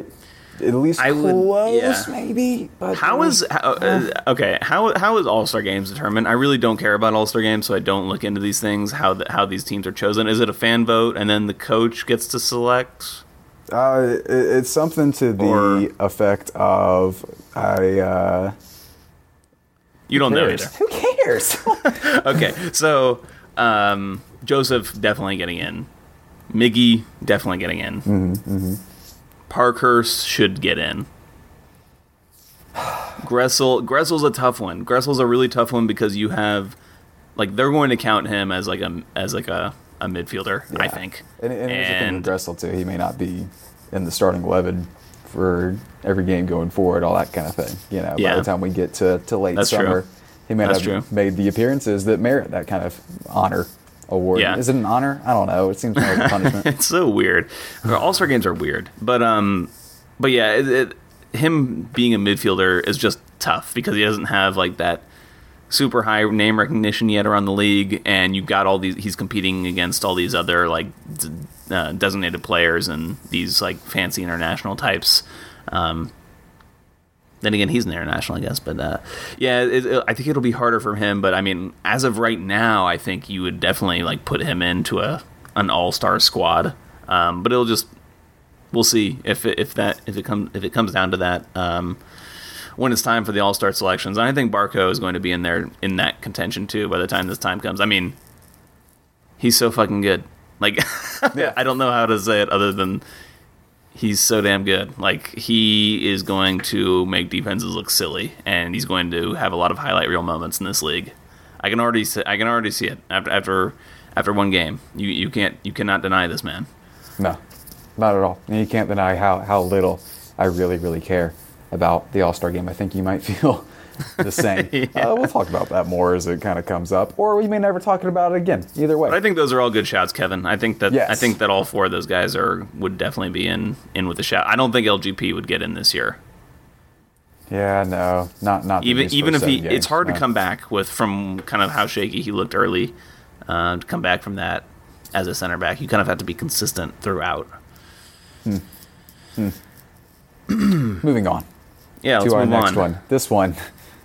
at least I would- close, yeah. maybe. But How is how, uh, okay? How how is All Star games determined? I really don't care about All Star games, so I don't look into these things. How the, how these teams are chosen? Is it a fan vote, and then the coach gets to select? Uh, it, it's something to the Or- effect of I. Uh, You don't know either. Who cares? Okay, so um, Josef definitely getting in. Miggy definitely getting in. Mm-hmm, Parkhurst should get in. Gressel Gressel's a tough one. Gressel's a really tough one because you have like they're going to count him as like a as like a, a midfielder, I think. And, and, here's And- Dressel too. He may not be in the starting eleven for every game going forward, all that kind of thing. You know, yeah. by the time we get to, to late That's true. summer, he may That's not have true. made the appearances that merit that kind of honor award. Yeah. Is it an honor? I don't know. It seems more like a punishment. it's so weird. All Star games are weird, but um, but yeah, it, it, him being a midfielder is just tough because he doesn't have like that super high name recognition yet around the league, and you've got all these. He's competing against all these other like d- uh, designated players and these like fancy international types. Um, then again, he's an international, I guess. But uh, yeah, it, it- I think it'll be harder for him. But I mean, as of right now, I think you would definitely like put him into a an all star squad. Um, but it'll just we'll see if it, if that if it comes if it comes down to that. Um, when it's time for the all star selections, and I think Barco is going to be in there in that contention too. By the time this time comes, I mean, he's so fucking good. Like, Yeah. I don't know how to say it other than he's so damn good. Like he is going to make defenses look silly, and he's going to have a lot of highlight reel moments in this league. I can already see, I can already see it after after after one game. You you can't you cannot deny this man. No, not at all. And you can't deny how, how little I really, really care about the All Star game. I think you might feel the same. uh, we'll talk about that more as it kind of comes up, or we may never talk about it again. Either way. But I think those are all good shouts, Kevin. I think that Yes. I think that all four of those guys are would definitely be in in with the shout. I don't think LGP would get in this year. yeah, no, not not Even even if he, seven it's hard no. to come back with from kind of how shaky he looked early. Uh, to come back from that as a center back, you kind of have to be consistent throughout. Moving on Yeah, let's to our move next on. one. This one,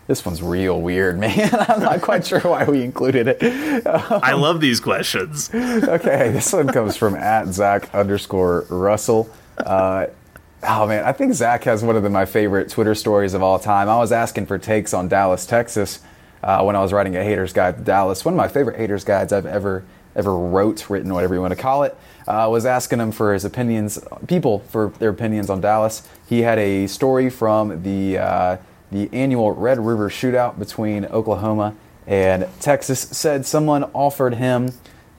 this one's real weird, man. I'm not quite sure why we included it. I love these questions. okay, this one comes from at Zach underscore Russell. Uh, oh man, I think Zach has one of the, my favorite Twitter stories of all time. I was asking for takes on Dallas, Texas, uh, when I was writing a haters guide to Dallas. One of my favorite haters guides I've ever ever wrote, written, whatever you want to call it. Uh, was asking him for his opinions, people for their opinions on Dallas. He had a story from the uh, the annual Red River Shootout between Oklahoma and Texas. Said someone offered him,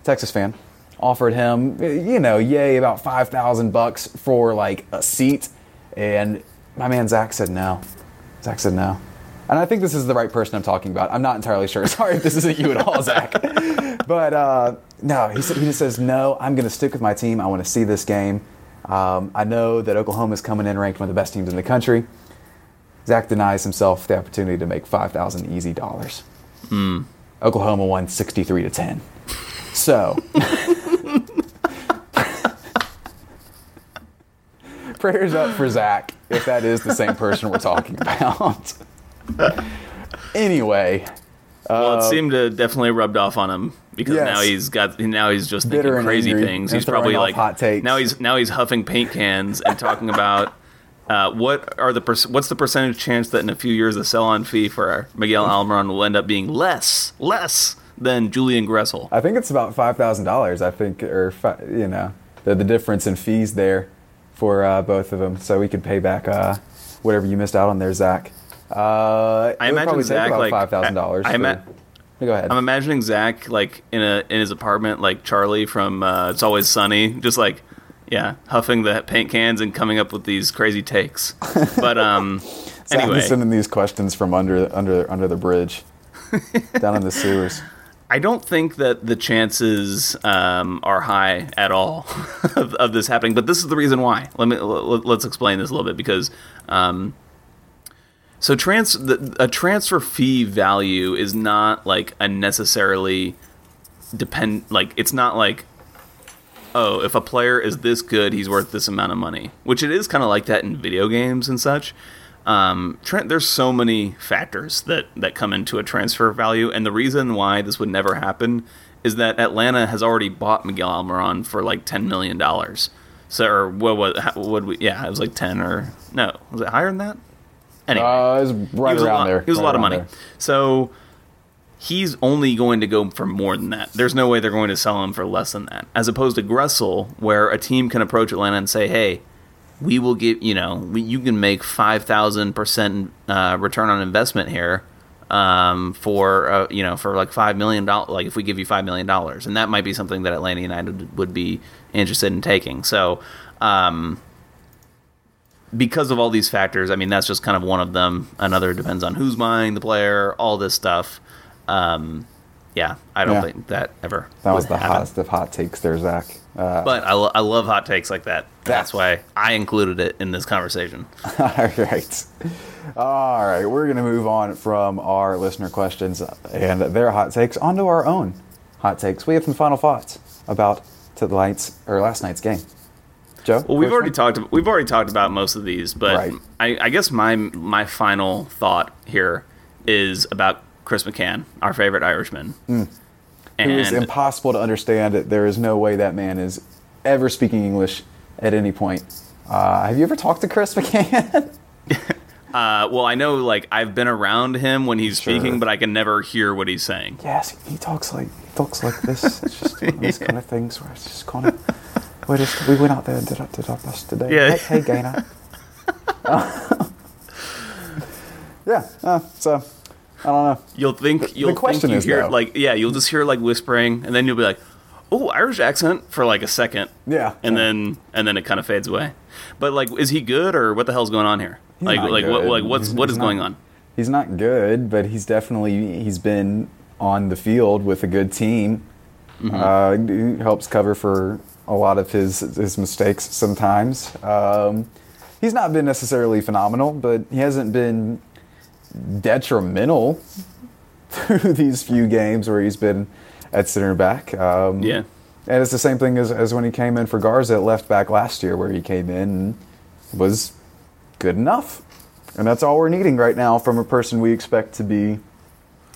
Texas fan, offered him, you know, yay, about five thousand bucks for like a seat, and my man Zach said no. Zach said no. And I think this is the right person I'm talking about. I'm not entirely sure. Sorry if this isn't you at all, Zach. But uh, no, he, said, he just says, no, I'm going to stick with my team. I want to see this game. Um, I know that Oklahoma is coming in ranked one of the best teams in the country. Zach denies himself the opportunity to make 5,000 easy dollars. Hmm. Oklahoma won 63 to 10. So, prayers up for Zach if that is the same person we're talking about. anyway, Well, it uh, seemed to definitely rubbed off on him because Yes. now he's got now he's just thinking crazy things. He's probably like hot takes. now he's now he's huffing paint cans and talking about uh, what are the perc- what's the percentage chance that in a few years the sell-on fee for Miguel Almiron will end up being less less than Julian Gressel. I think it's about five thousand dollars. I think, or fi- you know, the, the difference in fees there for uh, both of them, so we could pay back uh, whatever you missed out on there, Zach. Uh, I imagine Zach, like, five thousand dollars. I- I go ahead. I'm imagining Zach like in a in his apartment, like Charlie from uh, It's Always Sunny, just like yeah, huffing the paint cans and coming up with these crazy takes. But um, Zach anyway, sending these questions from under under under the bridge, down in the sewers. I don't think that the chances um, are high at all of, of this happening. But this is the reason why. Let me let, let's explain this a little bit because um, so trans the, a transfer fee value is not like a necessarily depend like it's not like oh if a player is this good he's worth this amount of money which it is kind of like that in video games and such um, tra- there's so many factors that that come into a transfer value, and the reason why this would never happen is that Atlanta has already bought Miguel Almiron for like ten million dollars. So, or what was would we? Yeah, it was like ten or no, was it higher than that? Anyway, Uh, it was right was around lot, there. It was a lot of money. there. So he's only going to go for more than that. There's no way they're going to sell him for less than that. As opposed to Gressel, where a team can approach Atlanta and say, "Hey, we will give you know we, you can make five thousand percent uh, return on investment here." Um, for uh, you know, for like five million dollars, like if we give you five million dollars, and that might be something that Atlanta United would be interested in taking. So, um, because of all these factors, I mean, that's just kind of one of them. Another depends on who's buying the player, all this stuff. Um, yeah, I don't Yeah. think that ever. That was the happen. hottest of hot takes there, Zach. Uh, But I, lo- I love hot takes like that. That's That's- why I included it in this conversation. All right. All right. We're going to move on from our listener questions and their hot takes onto our own hot takes. We have some final thoughts about tonight's or last night's game. Joe? Well, we've already one? talked. We've already talked about most of these, but Right. I, I guess my my final thought here is about Chris McCann, our favorite Irishman. It is And impossible to understand. There is no way that man is ever speaking English at any point. Uh, have you ever talked to Chris McCann? uh, well, I know like I've been around him when he's Sure. speaking, but I can never hear what he's saying. yes, he talks like he talks like this. It's just one of these kind of things where it's just kind of. We just we went out there and did our, did our best today. Yeah. Hey, hey Gainer. yeah. Uh, so I don't know. You'll think you'll question think you is, hear though- like yeah, you'll just hear like whispering, and then you'll be like, "Oh, Irish accent" for like a second, Yeah. and yeah. then and then it kind of fades away. But like, is he good or what the hell's going on here? like not like what like what's He's- what he's is not- going on? He's not good, but he's definitely he's been on the field with a good team. Mm-hmm. Uh, helps cover for a lot of his his mistakes sometimes. Um, he's not been necessarily phenomenal, but he hasn't been detrimental through these few games where he's been at center back. Um, Yeah. and it's the same thing as, as when he came in for Garza at left back last year, where he came in and was good enough. And that's all we're needing right now from a person we expect to be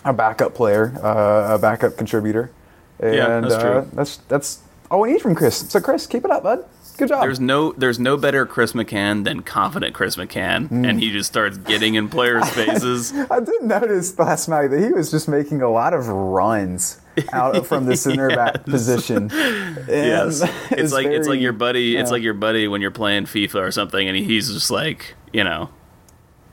a backup player, uh, a backup contributor. And Yeah, that's uh, true. that's that's all we need from Chris. So Chris, keep it up, bud. Good job. There's no there's no better Chris McCann than confident Chris McCann, Hmm. and he just starts getting in players' faces. I did notice last night that he was just making a lot of runs out from the center back position. And yes, it's like it's like your buddy. It's like your buddy when you're playing FIFA or something, and he's just like you know,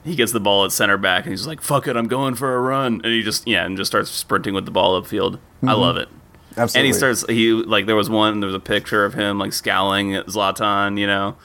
he gets the ball at center back, and he's like, "Fuck it, I'm going for a run," and he just yeah, and just starts sprinting with the ball upfield. I love it. Absolutely. And he starts he like there was one there was a picture of him like scowling at Zlatan, you know.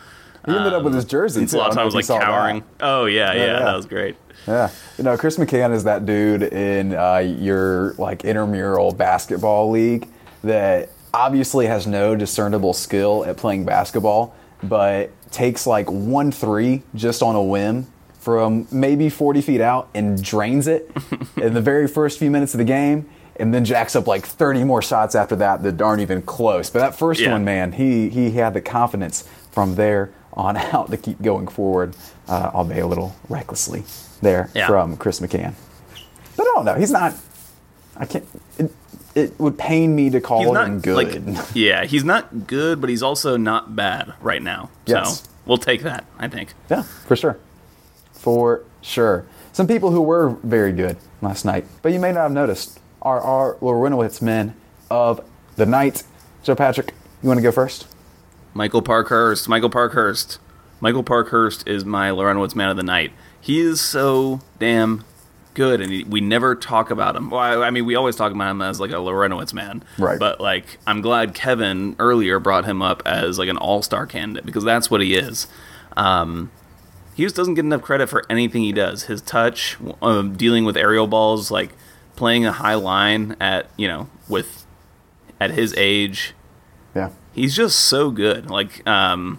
He ended up with his jersey. Too. Zlatan was like saw that. cowering. Oh yeah, yeah, yeah. that was great. Yeah, you know, Chris McCann is that dude in uh, your like intramural basketball league that obviously has no discernible skill at playing basketball, but takes like one three just on a whim from maybe 40 feet out and drains it in the very first few minutes of the game. And then jacks up like 30 more shots after that that aren't even close. But that first Yeah. one, man, he he had the confidence from there on out to keep going forward, uh, albeit a little recklessly there Yeah. from Chris McCann. But I don't know. He's not. I can't. It, it would pain me to call He's him not good. like yeah, he's not good, but he's also not bad right now. Yes. So we'll take that. I think. yeah, for sure. For sure. Some people who were very good last night, but you may not have noticed, are our Larentowicz men of the night. Joe Patrick, you want to go first? Michael Parkhurst. Michael Parkhurst. Michael Parkhurst is my Larentowicz man of the night. He is so damn good, and he, we never talk about him. Well, I, I mean, we always talk about him as like a Larentowicz man, Right. But like, I'm glad Kevin earlier brought him up as like an all star candidate because that's what he is. Um, he just doesn't get enough credit for anything he does. His touch, um, dealing with aerial balls, like playing a high line at you know with at his age, Yeah. he's just so good. Like, um,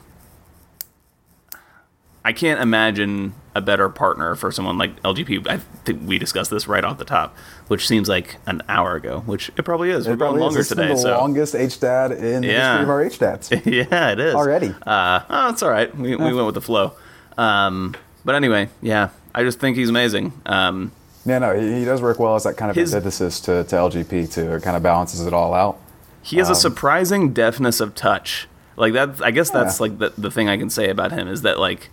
I can't imagine a better partner for someone like LGP. I think we discussed this right off the top, which seems like an hour ago, which it probably is. We're It going probably is. longer been today, the so longest HDAD in the Yeah. history of our HDADs. yeah, it is Already. Uh, oh, it's all right. We, we went with the flow. Um, but anyway, yeah, I just think he's amazing. Um, Yeah, no, he, he does work well as that kind of His- antithesis to, to LGP too. It kind of balances it all out. He has a surprising deftness of touch. Like that, I guess that's Yeah. like the, the thing I can say about him is that like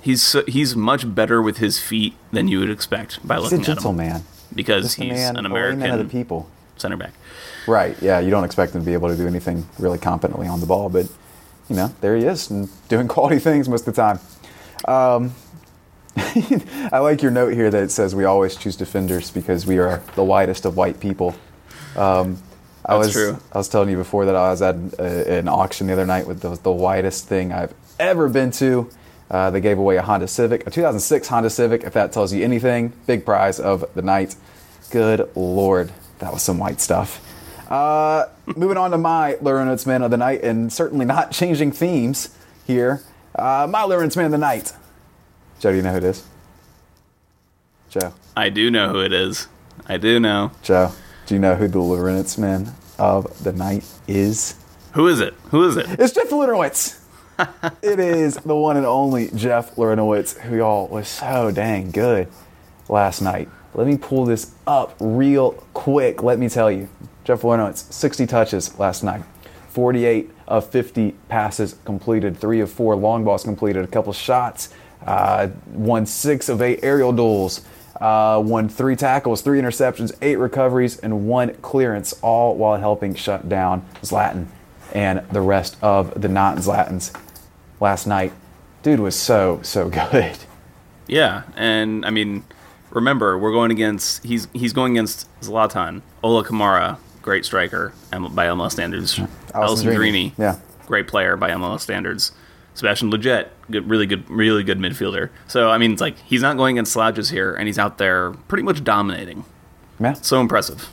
He's so, he's much better with his feet than you would expect by He's a looking at him. gentleman. because Just a he's man, an a layman American of the people. center back. Right. Yeah. You don't expect him to be able to do anything really competently on the ball, but you know, there he is and doing quality things most of the time. Um, I like your note here that it says we always choose defenders because we are the whitest of white people. Um, I That's was true. I was telling you before that I was at a, an auction the other night with the, the whitest thing I've ever been to. Uh, they gave away a Honda Civic, a 2006 Honda Civic. If that tells you anything, big prize of the night. Good lord, that was some white stuff. Uh, moving on to my Larentowicz Man of the Night, and certainly not changing themes here. Uh, my Larentowicz Man of the Night. Joe, do you know who it is? Joe, I do know who it is. I do know. Joe, do you know who the Larentowicz Man of the Night is? Who is it? Who is it? It's Jeff Larentowicz. it is the one and only Jeff Larentowicz, who y'all was so dang good last night. Let me pull this up real quick. Let me tell you, Jeff Larentowicz, 60 touches last night, 48 of 50 passes completed, three of four long balls completed, a couple shots, uh, won six of eight aerial duels, uh, won three tackles, three interceptions, eight recoveries, and one clearance, all while helping shut down Zlatan and the rest of the not Zlatans last night. Dude was so, so good. Yeah, and I mean, remember we're going against he's he's going against Zlatan, Ola Kamara, great striker by MLS standards. Alessandrini, yeah. great player by MLS standards. Sebastian Lletget, good, really good, really good midfielder. So I mean, it's like he's not going against slouches here, and he's out there pretty much dominating. Yeah, So impressive.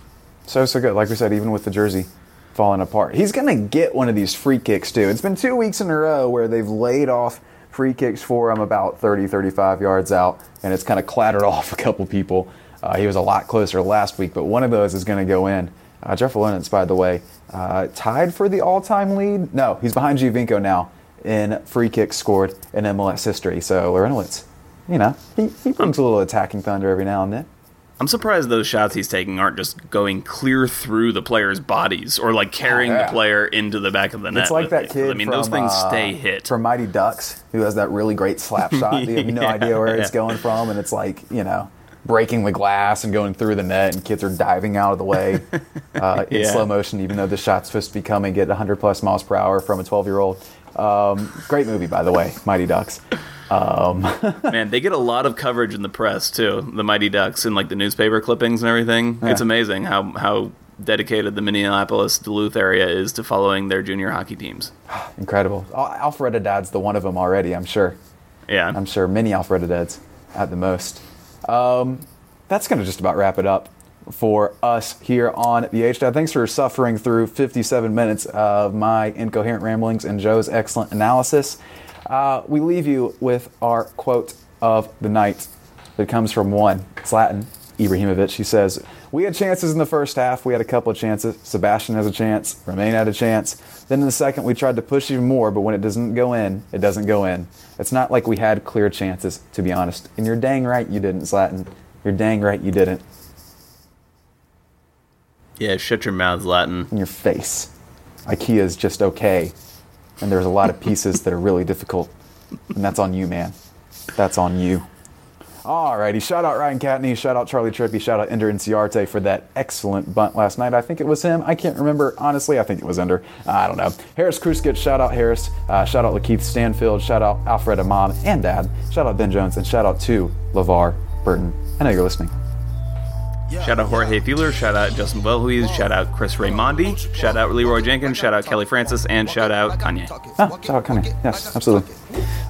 so, so good. Like we said, even with the jersey falling apart. He's going to get one of these free kicks, too. It's been two weeks in a row where they've laid off free kicks for him about 30, 35 yards out, and it's kind of clattered off a couple people. Uh, he was a lot closer last week, but one of those is going to go in. Uh, Jeff Larentowicz, by the way, uh, tied for the all-time lead. No, he's behind Giovinco now in free kicks scored in MLS history. So Larentowicz, you know, he, he brings a little attacking thunder every now and then. I'm surprised those shots he's taking aren't just going clear through the players' bodies or like carrying yeah. the player into the back of the net. It's like that kid. I mean, from, those things uh, stay hit. From Mighty Ducks, who has that really great slap shot. You have no Yeah, idea where it's yeah. going from, and it's like you know, breaking the glass and going through the net, and kids are diving out of the way uh, in slow motion, even though the shot's supposed to be coming at 100 plus miles per hour from a 12 year old. Um, great movie, by the way, Mighty Ducks. Man, they get a lot of coverage in the press too. The Mighty Ducks and like the newspaper clippings and everything. It's amazing how how dedicated the Minneapolis Duluth area is to following their junior hockey teams. Incredible. Al- Alpharetta Dad's the one of them already, I'm sure. Yeah, I'm sure many Alpharetta Dads at the most. Um, that's going to just about wrap it up for us here on the H Thanks for suffering through 57 minutes of my incoherent ramblings and Joe's excellent analysis. Uh, we leave you with our quote of the night that comes from one. Zlatan. Ibrahimovic. He says, We had chances in the first half. We had a couple of chances. Sebastian has a chance. Romain had a chance. Then in the second, we tried to push even more, but when it doesn't go in, it doesn't go in. It's not like we had clear chances, to be honest. And you're dang right you didn't, Zlatan. You're dang right you didn't. Yeah. Shut your mouth, Zlatan. In your face. IKEA is just okay. And there's a lot of pieces that are really difficult. And that's on you, man. That's on you. Alrighty, shout out Ryan Catney, shout out Charlie Trippy, shout out Ender Inciarte for that excellent bunt last night. I think it was him. I can't remember. Honestly, I think it was Ender. I don't know. Harris Kruskich, shout out Harris. Uh, shout out Lakeith Stanfield. Shout out Alpharetta Mom and Dad. Shout out Ben Jones. And shout out to LeVar Burton. I know you're listening. Shout out Jorge Fueler. Shout out Justin Belhuis. Shout out Chris Raimondi. Shout out Leroy Jenkins. Shout out Kelly Francis. And shout out Kanye. Ah, shout out Kanye. Yes, absolutely.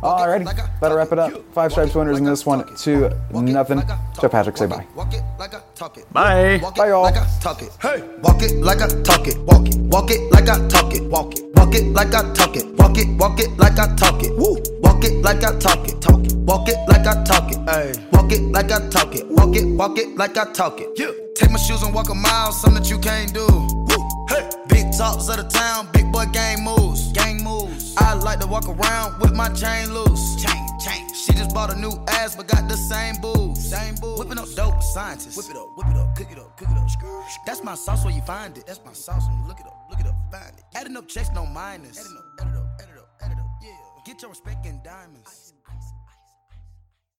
Alrighty, that'll wrap it up. Five stripes winners in this one, two nothing. Joe Patrick, say bye. Walk it like I talk it. Bye. Bye, y'all. like I talk it. Hey, walk it like I talk it. Walk it. Walk it like I talk it. Walk it. Walk it like I talk it. Walk it. Walk it like I talk it. Woo. Walk it like I talk it. Talk it. Walk it like I talk it. Hey. Walk it like I talk it. Walk it. Walk it like I talk it. Yeah. Take my shoes and walk a mile, something that you can't do. Woo. Hey. Big talks of the town, big boy gang moves. Gang moves. I like to walk around with my chain loose. Chain, chain. She just bought a new ass, but got the same booze. Same booze. Whipping up dope scientists. Whip it up, whip it up, cook it up, cook it up. That's my sauce where you find it. That's my sauce when you look it up, look it up, find it. Adding up checks, no minus. Adding up, add it up, add it up, add it up, yeah. Get your respect in diamonds.